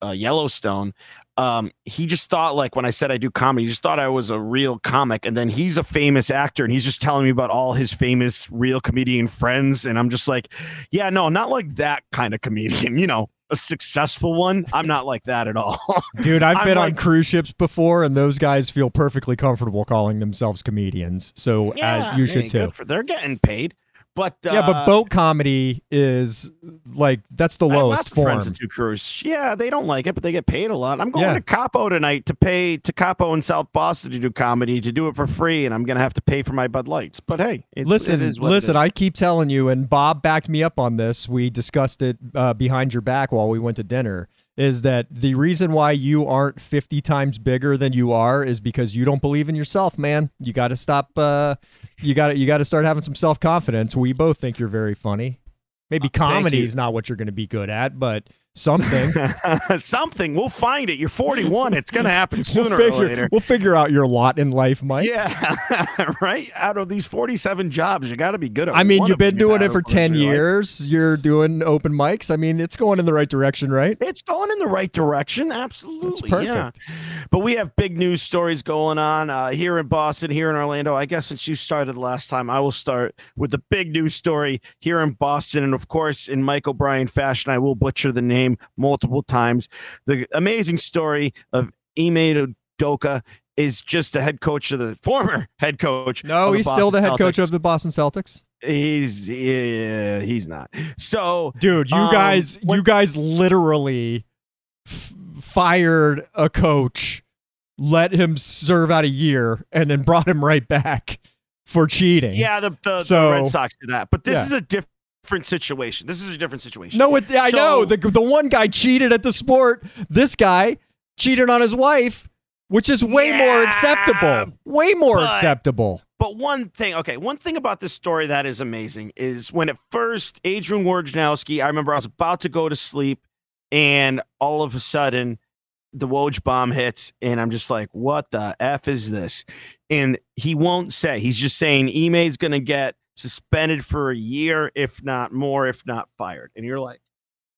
uh, Yellowstone, um, he just thought, like, when I said I do comedy, he just thought I was a real comic. And then he's a famous actor and he's just telling me about all his famous real comedian friends. And I'm just like, yeah, no, not like that kind of comedian, you know a successful one. I'm not like that at all. Dude, I've I'm been on cruise ships before, and those guys feel perfectly comfortable calling themselves comedians. So as you should too. For, they're getting paid, but uh, yeah, but boat comedy is like that's the lowest form. friends that do cruise. Yeah, they don't like it, but they get paid a lot. I'm going Yeah. to Capo tonight to pay to Capo in South Boston to do comedy to do it for free, and I'm gonna have to pay for my Bud Lights. But hey, it's, listen, it is what listen. is. I keep telling you, and Bob backed me up on this. We discussed it uh, behind your back while we went to dinner. Is that the reason why you aren't 50 times bigger than you are? Is because you don't believe in yourself, man. You got to stop. Uh, you got to you got to start having some self confidence. We both think you're very funny. Maybe Uh, comedy is not what you're going to be good at, but something. something. We'll find it. You're 41. It's gonna happen we'll sooner or figure later. we'll figure out your lot in life, Mike. Yeah, right. Out of these 47 jobs, you got to be good at. I mean, you've been doing it for 10 your life. years. You're doing open mics. I mean, it's going in the right direction, right? It's going in the right direction. Absolutely. perfect. Yeah. But we have big news stories going on uh, here in Boston, here in Orlando. I guess since you started last time, I will start with the big news story here in Boston. And of course, in Mike O'Brien fashion, I will butcher the name multiple times. The amazing story of Ime Udoka is just the head coach of the former head coach. No, he's still the Boston head coach of the Boston Celtics. He's yeah, he's not. So Dude, you Um, guys when- you guys literally f- fired a coach, let him serve out a year and then brought him right back for cheating. Yeah, the, the, So- the Red Sox did that, but this Yeah. is a different situation. This is a different situation. No, it, I So- know the the one guy cheated at the sport. This guy cheated on his wife, which is way more acceptable. Way more but- acceptable. But one thing, okay, one thing about this story that is amazing is when at first Adrian Wojnarowski, I remember I was about to go to sleep, and all of a sudden the Woj bomb hits, and I'm just like, what the f is this? And he won't say. He's just saying Ime's going to get suspended for a year, if not more, if not fired. And you're like,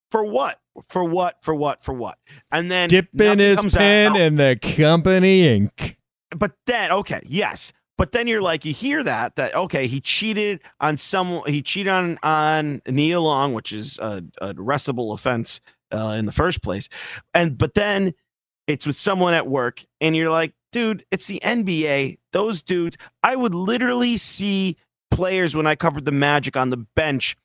for what? For what? For what? For what? And then Dipping his pen in the company ink. but then okay yes but then you're like you hear that that okay he cheated on someone he cheated on on Nia Long which is a, a arrestable offense uh, in the first place and but then it's with someone at work and you're like dude it's the NBA those dudes I would literally see players when I covered the Magic on the bench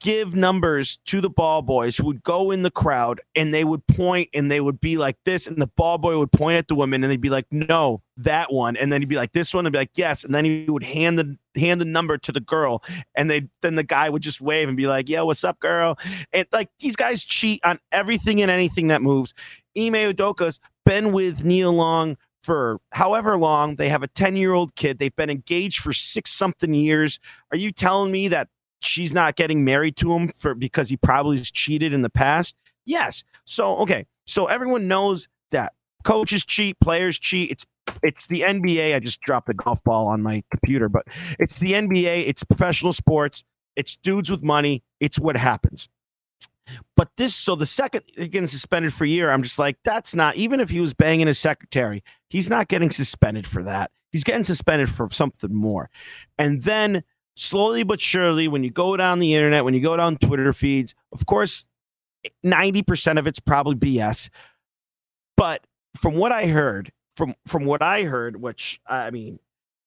give numbers to the ball boys who would go in the crowd and they would point and they would be like this and the ball boy would point at the woman and they'd be like no that one. And then he'd be like this one and be like yes. And then he would hand the hand the number to the girl and they then the guy would just wave and be like yeah what's up girl? And like these guys cheat on everything and anything that moves. Ime Udoka's been with Nia Long for however long. They have a 10 year old kid. They've been engaged for six something years. Are you telling me that she's not getting married to him for because he probably has cheated in the past? Yes. So okay. So everyone knows that coaches cheat players cheat. It's it's the nba i just dropped a golf ball on my computer but it's the nba it's professional sports. It's dudes with money. It's what happens. But this so the second getting suspended for a year i'm just like that's not even if he was banging his secretary he's not getting suspended for that he's getting suspended for something more and then slowly but surely, when you go down the internet, when you go down Twitter feeds, of course, eh, 90% of it's probably BS. But from what I heard, from from what I heard, which I mean,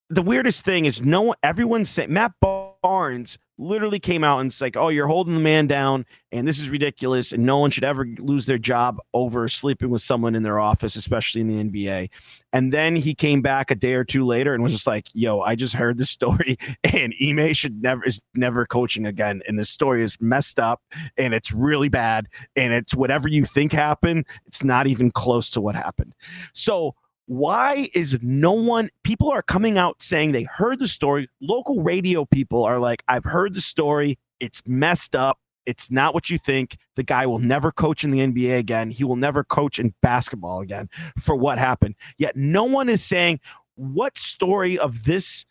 the weirdest thing is no one, everyone's saying Matt Barnes literally came out and it's like, oh, you're holding the man down, and this is ridiculous, and no one should ever lose their job over sleeping with someone in their office, especially in the NBA. And then he came back a day or two later and was just like, yo, I just heard this story, and Ime should never is never coaching again. And this story is messed up and it's really bad. And it's whatever you think happened, it's not even close to what happened. So why is no one people are coming out saying they heard the story local radio people are like i've heard the story it's messed up It's not what you think. The guy will never coach in the NBA again. He will never coach in basketball again for what happened. Yet no one is saying what story of this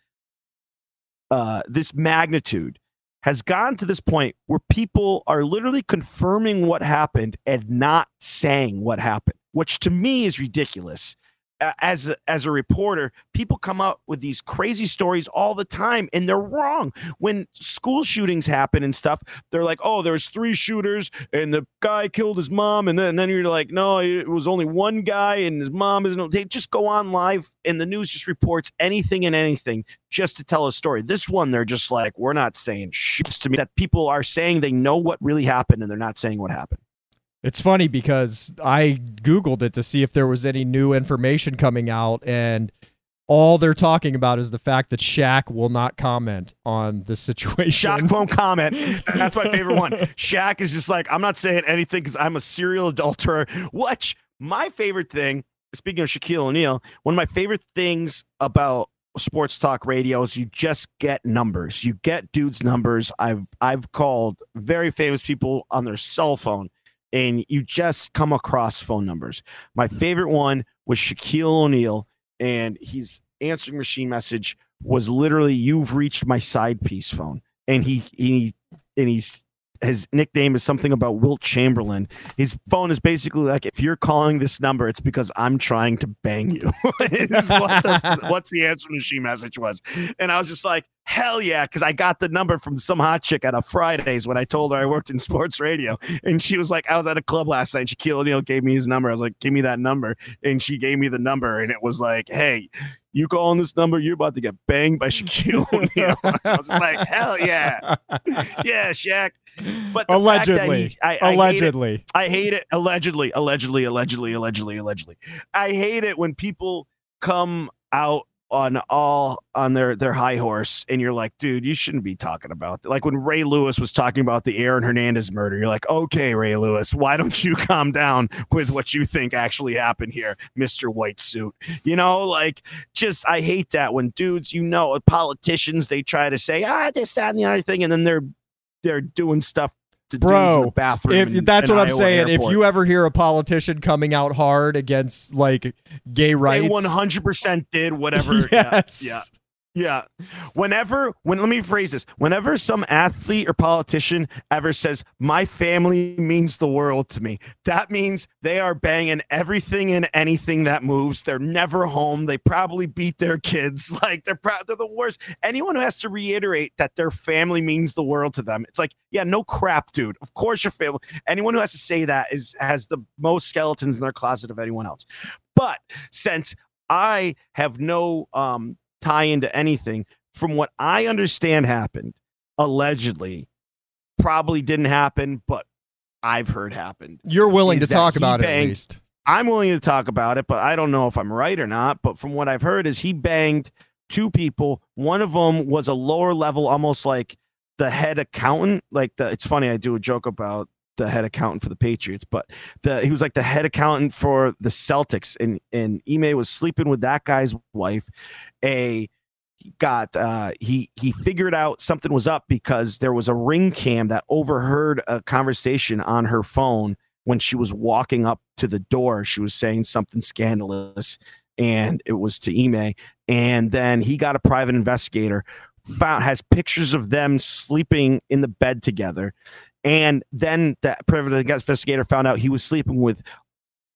uh, this magnitude has gone to this point where people are literally confirming what happened and not saying what happened, which to me is ridiculous as a, as a reporter, people come up with these crazy stories all the time, and they're wrong. When school shootings happen and stuff, they're like, "Oh, there's three shooters, and the guy killed his mom," and then and then you're like, "No, it was only one guy, and his mom isn't." They just go on live, and the news just reports anything and anything just to tell a story. This one, they're just like, "We're not saying shit to me." That people are saying they know what really happened, and they're not saying what happened. It's funny because I Googled it to see if there was any new information coming out, and all they're talking about is the fact that Shaq will not comment on the situation. Shaq won't comment. That's my favorite one. Shaq is just like, I'm not saying anything because I'm a serial adulterer. Watch my favorite thing, speaking of Shaquille O'Neal, one of my favorite things about sports talk radio is you just get numbers. You get dudes' numbers. I've I've called very famous people on their cell phone and you just come across phone numbers. My mm-hmm. favorite one was Shaquille O'Neal, and his answering machine message was literally, "You've reached my side piece phone," and he he and he's his nickname is something about Wilt Chamberlain. His phone is basically like, if you're calling this number, it's because I'm trying to bang you. what the, what's the answer machine message was. And I was just like, hell yeah, because I got the number from some hot chick at a Fridays when I told her I worked in sports radio. And she was like, I was at a club last night. Shaquille O'Neal gave me his number. I was like, give me that number. And she gave me the number. And it was like, hey, you calling this number, you're about to get banged by Shaquille O'Neal. I was like, hell yeah. Yeah, Shaq. But allegedly, he, I, I allegedly, hate I hate it. Allegedly, allegedly, allegedly, allegedly, allegedly. I hate it when people come out on all on their their high horse and you're like dude you shouldn't be talking about that. like when ray lewis was talking about the aaron hernandez murder you're like okay ray lewis why don't you calm down with what you think actually happened here mr white suit you know like just i hate that when dudes you know politicians they try to say ah this that and the other thing and then they're they're doing stuff to bro bathroom. If in, that's in what I'm Iowa saying, airport. if you ever hear a politician coming out hard against like gay rights, they 100 percent did whatever. yes. Yeah, yeah. Yeah. Whenever, when let me phrase this, whenever some athlete or politician ever says, My family means the world to me, that means they are banging everything and anything that moves. They're never home. They probably beat their kids. Like they're proud, they're the worst. Anyone who has to reiterate that their family means the world to them, it's like, yeah, no crap, dude. Of course your family. Anyone who has to say that is has the most skeletons in their closet of anyone else. But since I have no um tie into anything. From what I understand happened, allegedly, probably didn't happen, but I've heard happened. You're willing to talk about it at least. I'm willing to talk about it, but I don't know if I'm right or not. But from what I've heard, is he banged two people. One of them was a lower level, almost like the head accountant. Like the, it's funny. I do a joke about the head accountant for the Patriots, but the he was like the head accountant for the Celtics, and and Ime was sleeping with that guy's wife. A got uh he he figured out something was up because there was a ring cam that overheard a conversation on her phone when she was walking up to the door. She was saying something scandalous and it was to Ime. And then he got a private investigator found has pictures of them sleeping in the bed together. And then that private investigator found out he was sleeping with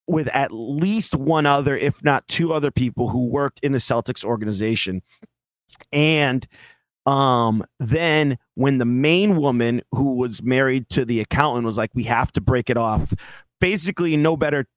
with at least one other if not two other people who worked in the Celtics organization. And um then when the main woman who was married to the accountant was like we have to break it off basically no better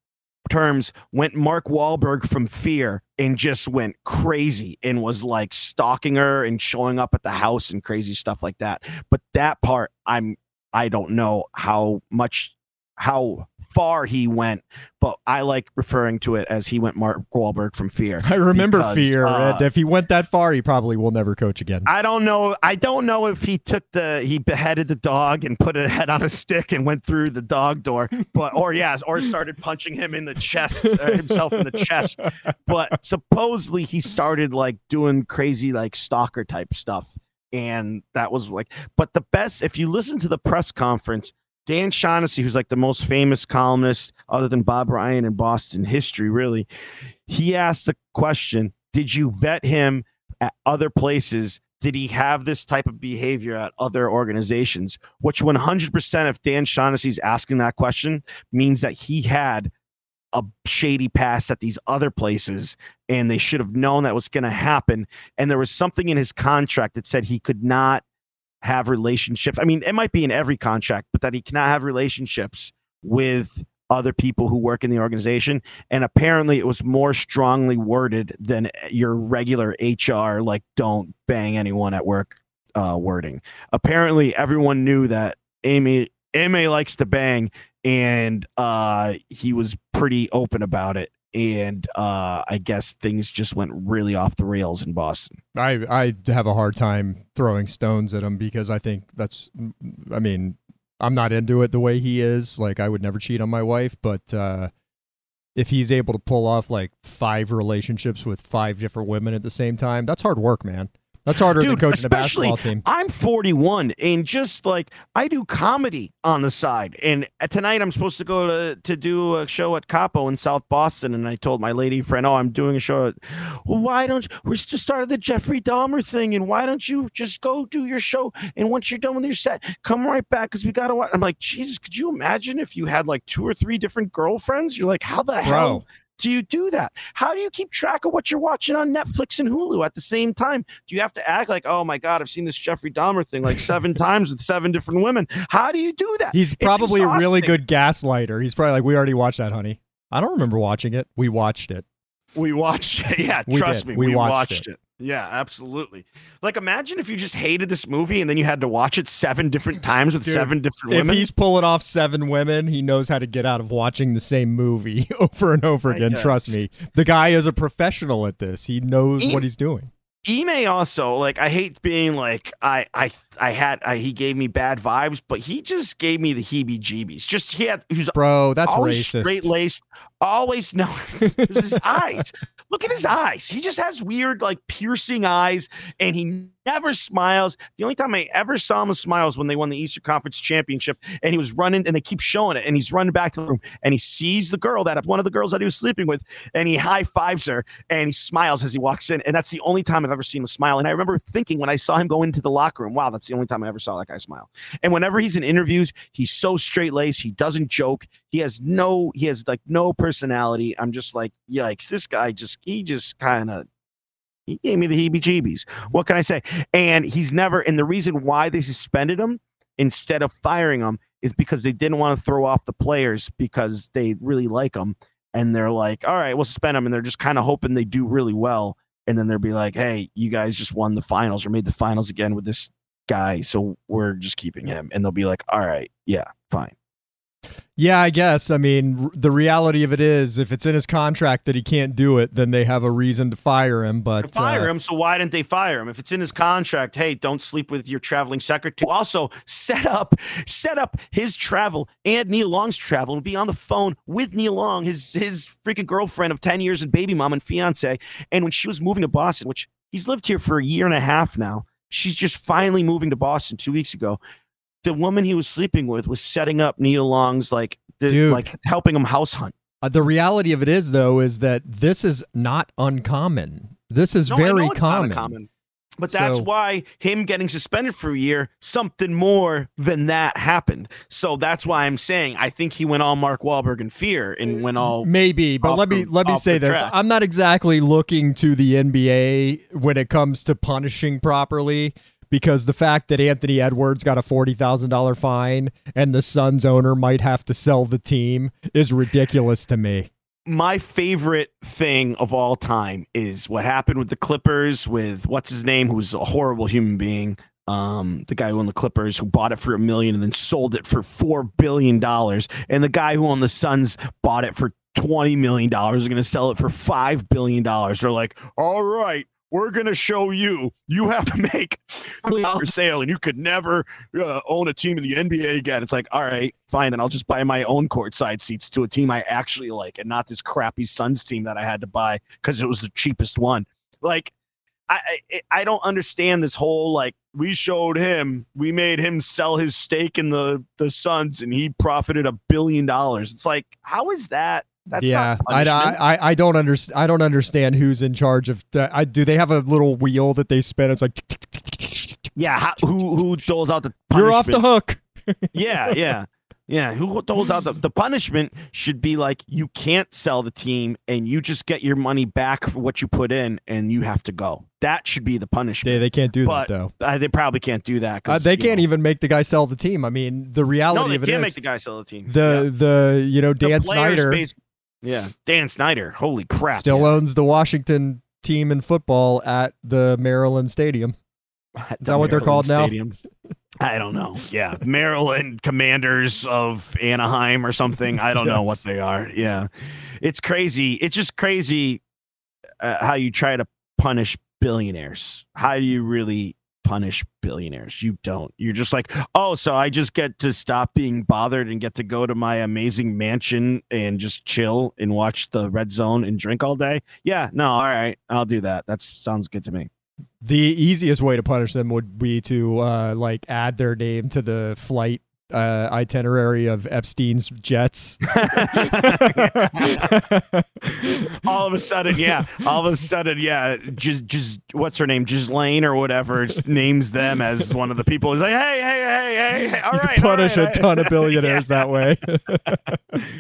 terms went Mark Wahlberg from Fear and just went crazy and was like stalking her and showing up at the house and crazy stuff like that. But that part I'm I don't know how much how far he went but I like referring to it as he went Mark Wahlberg from Fear I remember because, fear, uh, and if he went that far, he probably will never coach again. I don't know. I don't know if he took the he beheaded the dog and put a head on a stick and went through the dog door, but or yes, or started punching him in the chest, uh, himself in the chest. But supposedly he started like doing crazy like stalker type stuff, and that was like. But the best, if you listen to the press conference, Dan Shaughnessy, who's like the most famous columnist other than Bob Ryan in Boston history, really, he asked the question: Did you vet him at other places? Did he have this type of behavior at other organizations? Which 100%, if Dan Shaughnessy's asking that question, means that he had a shady past at these other places and they should have known that was going to happen and there was something in his contract that said he could not have relationships. I mean it might be in every contract but that he cannot have relationships with other people who work in the organization. And apparently it was more strongly worded than your regular hr like don't bang anyone at work uh, wording. Apparently everyone knew that Ime Ime likes to bang and uh, he was pretty open about it. And uh, I guess things just went really off the rails in Boston. I I have a hard time throwing stones at him because I think that's. I mean, I'm not into it the way he is. Like I would never cheat on my wife, but uh, if he's able to pull off like five relationships with five different women at the same time, that's hard work, man. That's harder Dude, than coaching a basketball team. I'm 41 and just like I do comedy on the side. And uh, tonight I'm supposed to go to, to do a show at Capo in South Boston. And I told my lady friend, Oh, I'm doing a show. Well, why don't you? We're just started the Jeffrey Dahmer thing. And why don't you just go do your show? And once you're done with your set, come right back because we got to watch. I'm like, Jesus, could you imagine if you had like two or three different girlfriends? You're like, How the hell? Do you do that? How do you keep track of what you're watching on Netflix and Hulu at the same time? Do you have to act like, oh my God, I've seen this Jeffrey Dahmer thing like seven times with seven different women? How do you do that? he's probably a really good gaslighter. He's probably like, we already watched that, honey. I don't remember watching it. We watched it. We watched it. Yeah, We trust did. me. We We, watched watched, it. it. Yeah, absolutely. Like, imagine if you just hated this movie and then you had to watch it seven different times with Dude, seven different women. If he's pulling off seven women, he knows how to get out of watching the same movie over and over again. Trust me. The guy is a professional at this. He knows He- what he's doing. Ime also like I hate being like I I I had I, he gave me bad vibes, but he just gave me the heebie-jeebies. Just he had he was Bro, that's racist. straight laced, always no. his eyes. Look at his eyes. He just has weird, like piercing eyes, and he never smiles. The only time I ever saw him smile was when they won the Eastern Conference Championship, and he was running, and they keep showing it, and he's running back to the room, and he sees the girl that one of the girls that he was sleeping with, and he high fives her, and he smiles as he walks in, and that's the only time I've ever seen him smile. And I remember thinking when I saw him go into the locker room, wow, that's the only time I ever saw that guy smile. And whenever he's in interviews, he's so straight laced. He doesn't joke. He has no, he has like no personality. I'm just like, yikes, this guy just, he just kind of, he gave me the heebie jeebies. What can I say? And he's never, and the reason why they suspended him instead of firing him is because they didn't want to throw off the players because they really like him. And they're like, all right, we'll suspend him. And they're just kind of hoping they do really well. And then they'll be like, hey, you guys just won the finals or made the finals again with this guy. So we're just keeping him. And they'll be like, all right, yeah, fine. Yeah, I guess. I mean, r- the reality of it is, if it's in his contract that he can't do it, then they have a reason to fire him. But fire uh, him. So why didn't they fire him? If it's in his contract, hey, don't sleep with your traveling secretary. Also, set up, set up his travel and Nia Long's travel and be on the phone with Nia Long, his his freaking girlfriend of ten years and baby mom and fiance. And when she was moving to Boston, which he's lived here for a year and a half now, she's just finally moving to Boston two weeks ago. The woman he was sleeping with was setting up Nia Long's like, the, Dude. like helping him house hunt. uh, the reality of it is, though, is that this is not uncommon. This is No, very not common. But that's So- why him getting suspended for a year, something more than that happened. So that's why I'm saying I think he went all Mark Wahlberg in fear and went all Maybe, but let me the- let me say this: track. I'm not exactly looking to the NBA when it comes to punishing properly, because the fact that Anthony Edwards got a forty thousand dollar fine and the Suns owner might have to sell the team is ridiculous to me. my favorite thing of all time is what happened with the Clippers with what's his name, who's a horrible human being. Um, the guy who owned the Clippers, who bought it for a million and then sold it for four billion dollars, and the guy who owned the Suns bought it for twenty million dollars, are going to sell it for five billion dollars. They're like, all right. We're gonna show you. You have to make for sale, and you could never uh, own a team in the NBA again. It's like, all right, fine, then I'll just buy my own courtside seats to a team I actually like, and not this crappy Suns team that I had to buy because it was the cheapest one. Like, I, I I don't understand this whole like we showed him, we made him sell his stake in the the Suns, and he profited a billion dollars. It's like, how is that? That's yeah, not I. I I don't understand. I don't understand who's in charge of. The, I do they have a little wheel that they spin? It's like yeah, how, who who doles out the punishment? you're off the hook. yeah, yeah. Yeah, who doles out the, the punishment should be like you can't sell the team and you just get your money back for what you put in and you have to go. That should be the punishment. They they can't do But that though. Uh, they probably can't do that. Uh, 'cause, they can't know- even make the guy sell the team. I mean, the reality No, they of it can't is make the guy sell the team. the yeah. the you know Dan players Snyder bas- yeah, Dan Snyder. Holy crap! still yeah. owns the Washington team in football at the Maryland Stadium. At that what they're called now? I don't know. Yeah, Maryland Commanders of Anaheim or something. I don't know what they are. Yeah, it's crazy. It's just crazy uh, how you try to punish billionaires. How do you really punish billionaires? You don't. You're just like, oh, so I just get to stop being bothered and get to go to my amazing mansion and just chill and watch the red zone and drink all day. Yeah, no, all right, I'll do that. That sounds good to me. The easiest way to punish them would be to uh, like add their name to the flight uh, itinerary of Epstein's jets. all of a sudden, yeah. All of a sudden, yeah. Just, just what's her name, Ghislaine or whatever, just names them as one of the people. He's like, hey, hey, hey, hey, hey. All You right, punish right, a ton of billionaires that way.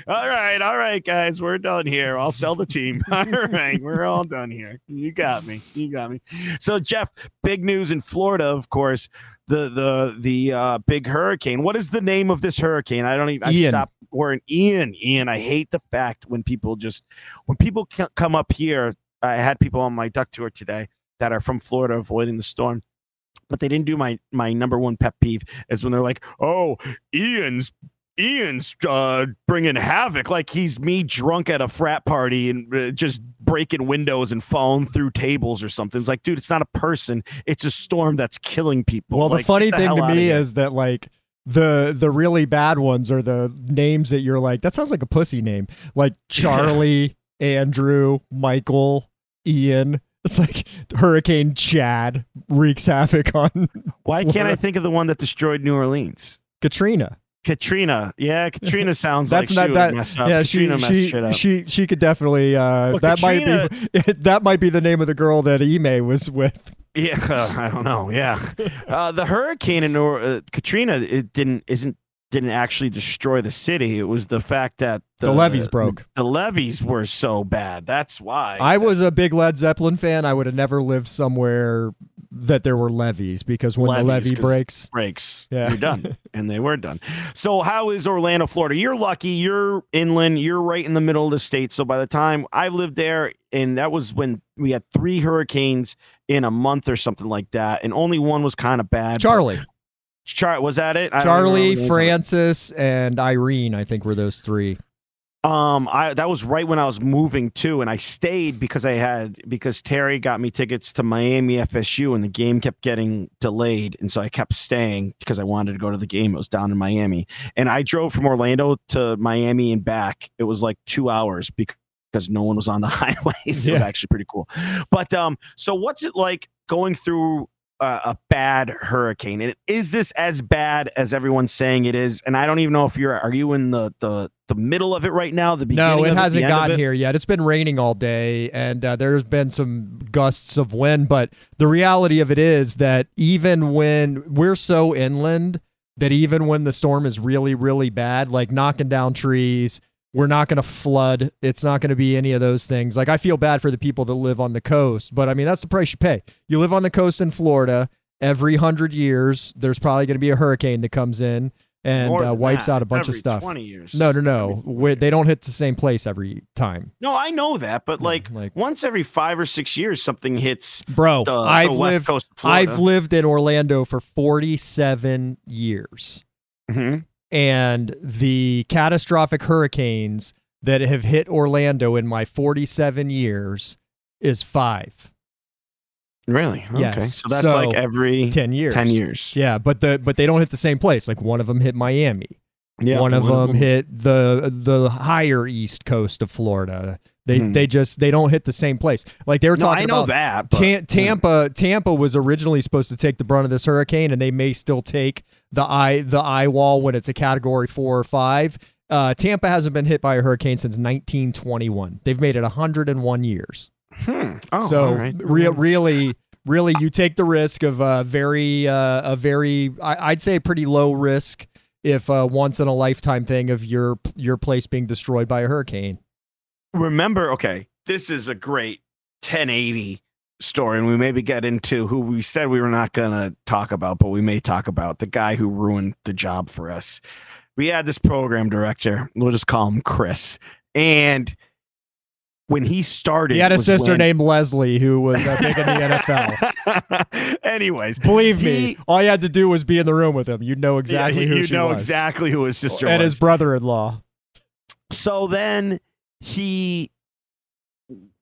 all right, all right, guys, we're done here. I'll sell the team. All right, we're all done here. You got me. You got me. So, Jeff, big news in Florida, of course. The the the uh, big hurricane. What is the name of this hurricane? I don't even. I Ian. stopped. Or an Ian. Ian. I hate the fact when people just when people come up here. I had people on my duck tour today that are from Florida avoiding the storm. But they didn't do my my number one pet peeve is when they're like, "Oh, Ian's Ian's uh, bringing havoc like he's me drunk at a frat party and uh, just breaking windows and falling through tables or something. It's like, dude, it's not a person; it's a storm that's killing people. well, the funny get thing to me is that like the the really bad ones are the names that you're like that sounds like a pussy name like Charlie, Andrew, Michael, Ian. It's like Hurricane Chad wreaks havoc on why can't I think of the one that destroyed New Orleans? Katrina. Katrina, yeah, Katrina sounds That's like not she that- would mess up. yeah, she Katrina messed she shit up. she she could definitely uh Well, that might be that might be the name of the girl that Ime was with. Yeah, I don't know. Yeah, uh, the hurricane in Nor- uh, Katrina it didn't isn't didn't actually destroy the city. It was the fact that The levees broke. The levees were so bad. That's why. I was a big Led Zeppelin fan. I would have never lived somewhere that there were levees because when the levee breaks, breaks. Yeah. You're done. and they were done. So how is Orlando, Florida? You're lucky. You're inland. You're right in the middle of the state. So by the time I lived there, and that was when we had three hurricanes in a month or something like that, and only one was kind of bad. Charlie, Char- was that it? I Charlie. Francis, and Irene, I think were those three. Um, I that was right when I was moving too, and I stayed because I had because Terry got me tickets to Miami FSU, and the game kept getting delayed, and so I kept staying because I wanted to go to the game. It was down in Miami, and I drove from Orlando to Miami and back. It was like two hours because because no one was on the highways. It was actually pretty cool. But um, so what's it like going through a, a bad hurricane? And is this as bad as everyone's saying it is? And I don't even know if you're are you in the the the middle of it right now? The beginning? No, it hasn't of gotten it? here yet. It's been raining all day, and uh, there's been some gusts of wind. But the reality of it is that even when we're so inland, that even when the storm is really, really bad, like knocking down trees, we're not going to flood. It's not going to be any of those things. Like I feel bad for the people that live on the coast, but I mean that's the price you pay. You live on the coast in Florida. Every hundred years, there's probably going to be a hurricane that comes in and uh, wipes that, out a bunch every of stuff. Twenty years. No, no, no. They don't hit the same place every time. No, I know that, but Yeah, like, like- once every five or six years, something hits Bro, the, the I've west lived I've lived in Orlando for 47 years. Mhm. And the catastrophic hurricanes that have hit Orlando in my 47 years is 5. Really? Okay. Yes. So that's So, like every 10 years. 10 years. Yeah, but the but they don't hit the same place. Like one of them hit Miami. Yeah, one of them hit the the higher east coast of Florida. They Mhm. they just they don't hit the same place. Like they were No, talking I know about that. But, Ta- Tampa Tampa was originally supposed to take the brunt of this hurricane, and they may still take the eye the eye wall when it's a category four or five. Uh, Tampa hasn't been hit by a hurricane since 1921. They've made it 101 years. Hmm. Oh, so all right. rea- really, really, you take the risk of a very uh, a very I- I'd say pretty low risk if a once in a lifetime thing of your your place being destroyed by a hurricane. Remember, okay, this is a great 1080 story, and we maybe get into who we said we were not going to talk about, but we may talk about the guy who ruined the job for us. We had this program director, we'll just call him Chris, and when he started, He had a sister when- named Leslie who was uh, big in the NFL. Anyways, Believe me, He- all you had to do was be in the room with him. You'd know exactly yeah, who you know was. exactly who his sister and was. his brother-in-law. so then he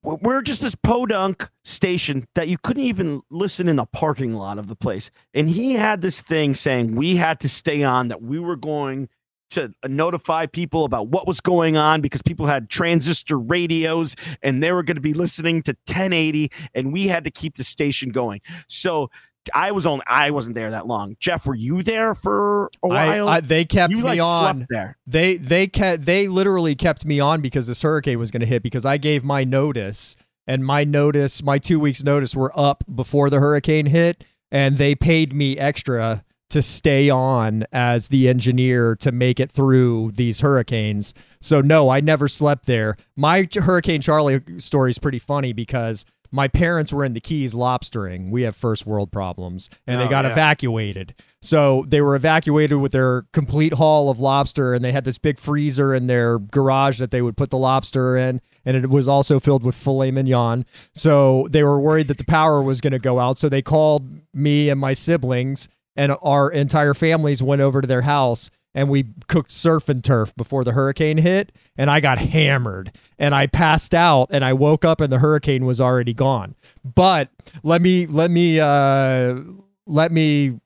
we're just this podunk station that you couldn't even listen in the parking lot of the place. And he had this thing saying we had to stay on that we were going to notify people about what was going on because people had transistor radios and they were going to be listening to 1080 and we had to keep the station going. So i was on i wasn't there that long jeff were you there for a while I, they kept you me like on. there They they kept they literally kept me on because this hurricane was going to hit because I gave my notice and my notice my 2 weeks notice were up before the hurricane hit and they paid me extra to stay on as the engineer to make it through these hurricanes. So no, I never slept there. My Hurricane Charley story is pretty funny because my parents were in the Keys lobstering. We have first world problems and they Oh, got yeah. evacuated. So they were evacuated with their complete haul of lobster, and they had this big freezer in their garage that they would put the lobster in, and it was also filled with filet mignon. So they were worried that the power was going to go out. So they called me and my siblings, and our entire families went over to their house. And we cooked surf and turf before the hurricane hit, and I got hammered and I passed out and I woke up and the hurricane was already gone. But let me let me uh let me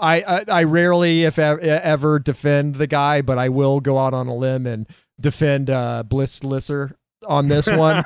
I, I, I rarely, if ever, defend the guy, but I will go out on a limb and defend uh, Bliss Lisser on this one.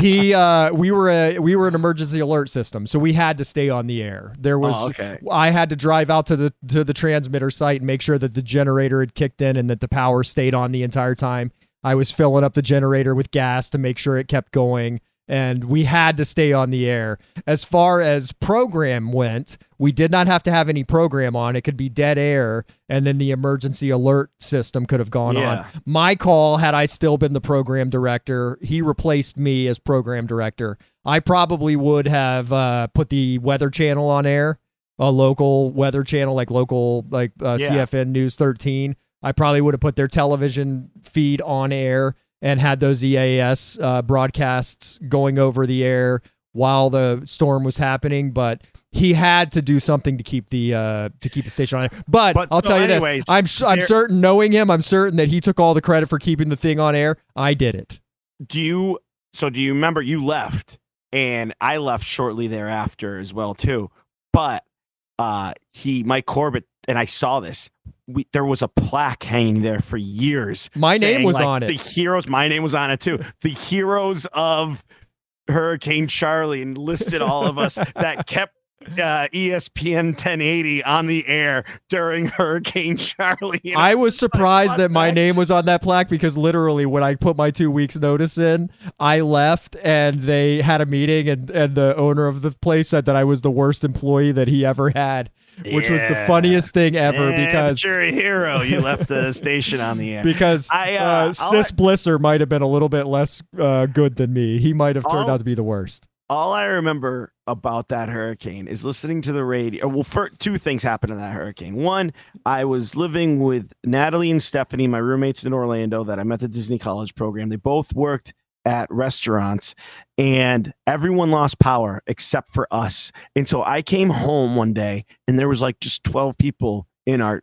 he, uh, we were a we were an emergency alert system, so we had to stay on the air. There was, Oh, okay. I had to drive out to the to the transmitter site and make sure that the generator had kicked in and that the power stayed on the entire time. I was filling up the generator with gas to make sure it kept going and we had to stay on the air. As far as program went, we did not have to have any program on. It could be dead air, and then the emergency alert system could have gone Yeah. on. My call, had I still been the program director, he replaced me as program director. I probably would have uh, put the weather channel on air, a local weather channel like local like uh, Yeah. CFN News 13. I probably would have put their television feed on air and had those EAS uh, broadcasts going over the air while the storm was happening. But he had to do something to keep the uh, to keep the station on air. But, But- I'll so tell you anyways, this: I'm s- I'm certain, knowing him, I'm certain that he took all the credit for keeping the thing on air. I did it. do you so do you remember you left and i left shortly thereafter as well too but uh he mike corbett and i saw this we, there was a plaque hanging there for years My name was like, on it. the heroes my name was on it too the heroes of hurricane charley and listed all of us that kept uh, ESPN 1080 on the air during Hurricane Charley. And I was surprised that my name was on that plaque because literally when I put my two weeks notice in, I left and they had a meeting and, and the owner of the place said that I was the worst employee that he ever had, which was the funniest thing ever Yeah, because you're a hero. You left the station on the air. because I, uh, uh, Sis let- Blisser might have been a little bit less uh, good than me. He might have turned I'll- out to be the worst. All I remember about that hurricane is listening to the radio. Well, two things happened in that hurricane. One, I was living with Natalie and Stephanie, my roommates in Orlando that I met the Disney College program. They both worked at restaurants and everyone lost power except for us. And so I came home one day and there was like just 12 people in our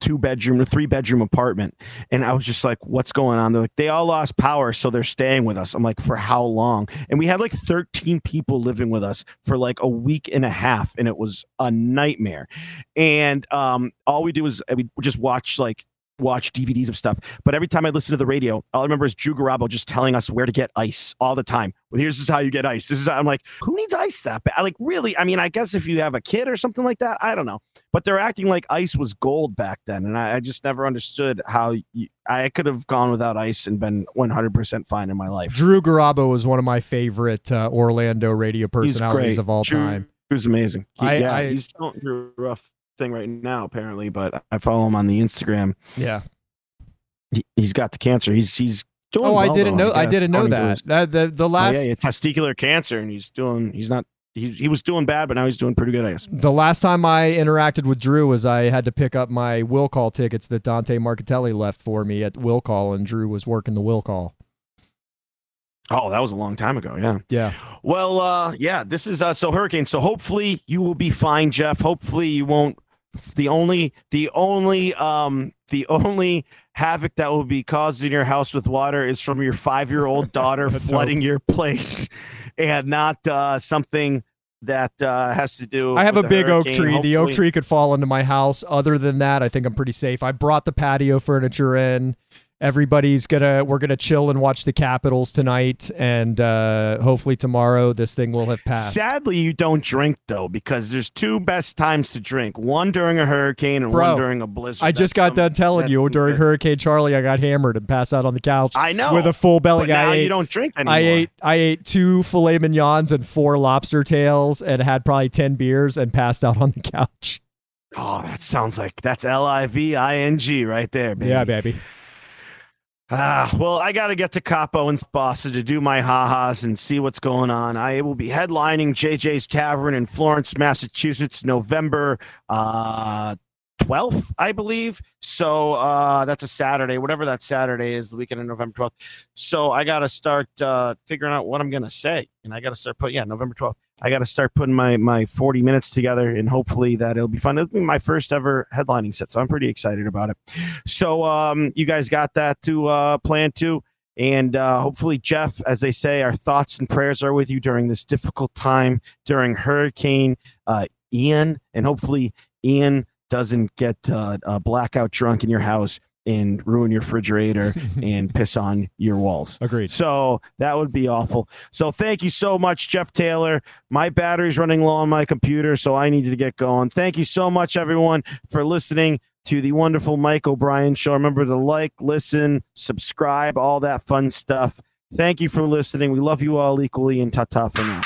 two bedroom or three bedroom apartment. And I was just like, what's going on? They're like, they all lost power, so they're staying with us. I'm like, for how long? And we had like 13 people living with us for like a week and a half, and it was a nightmare. And um, all we do is uh, we just watch like watch DVDs of stuff. But every time I listen to the radio, all I remember is Drew Garabo just telling us where to get ice all the time. Well, here's how you get ice. This is I'm like, who needs ice that bad? Like, really? I mean, I guess if you have a kid or something like that, I don't know. But they're acting like ice was gold back then, and I, I just never understood how you, I could have gone without ice and been 100% fine in my life. Drew Garabo was one of my favorite uh, Orlando radio personalities of all Drew- time. He was amazing. He, I- yeah, I- he's going through a rough thing right now, apparently. But I follow him on the Instagram. Yeah. He, he's got the cancer. He's he's doing. Oh, I didn't though, know. I guess, didn't know that. the the Oh, last yeah, yeah, testicular cancer, and he's doing. He's not. He, he was doing bad, but now he's doing pretty good, I guess. the last time I interacted with Drew was I had to pick up my will call tickets that Dante Marcatelli left for me at will call, and Drew was working the will call. Oh, that was a long time ago. Yeah. Yeah. Well, uh, yeah, this is uh, so hurricane. So hopefully you will be fine, Jeff. Hopefully you won't. The only, the only, um, the only havoc that will be caused in your house with water is from your five-year-old daughter Let's flooding your place, and not uh, something that uh, has to do. I have a big oak hurricane. tree. The oak tree could fall into my house. Other than that, I think I'm pretty safe. I brought the patio furniture in. Everybody's gonna we're gonna chill and watch the Capitals tonight, and uh, hopefully tomorrow this thing will have passed. Sadly, you don't drink though, because there's two best times to drink: one during a hurricane and Bro, one during a blizzard. I just That's got done telling you during good- Hurricane Charley, I got hammered and passed out on the couch I know with a full belly. But now I ate, you don't drink anymore. I ate I ate two filet mignons and four lobster tails and had probably ten beers and passed out on the couch. Oh, that sounds like that's L I V I N G right there, baby. Yeah, baby. Ah, well, I got to get to Capo and Boston to do my ha-has and see what's going on. I will be headlining JJ's Tavern in Florence, Massachusetts, November uh, 12th, I believe. So uh, that's a Saturday, whatever that Saturday is, the weekend of November 12th. So I got to start uh, figuring out what I'm going to say. And I got to start putting, yeah, November 12th. I got to start putting my my 40 minutes together, and hopefully that it'll be fun. It'll be my first ever headlining set, so I'm pretty excited about it. So um, you guys got that to uh, plan to, and uh, hopefully Jeff, as they say, our thoughts and prayers are with you during this difficult time during Hurricane uh, Ian, and hopefully Ian doesn't get uh, blackout drunk in your house and ruin your refrigerator and piss on your walls. Agreed. So that would be awful. So thank you so much, Jeff Taylor. My battery's running low on my computer, so I needed to get going. Thank you so much, everyone, for listening to the wonderful Mike O'Brien show. Remember to like, listen, subscribe, all that fun stuff. Thank you for listening. We love you all equally, and ta ta for now.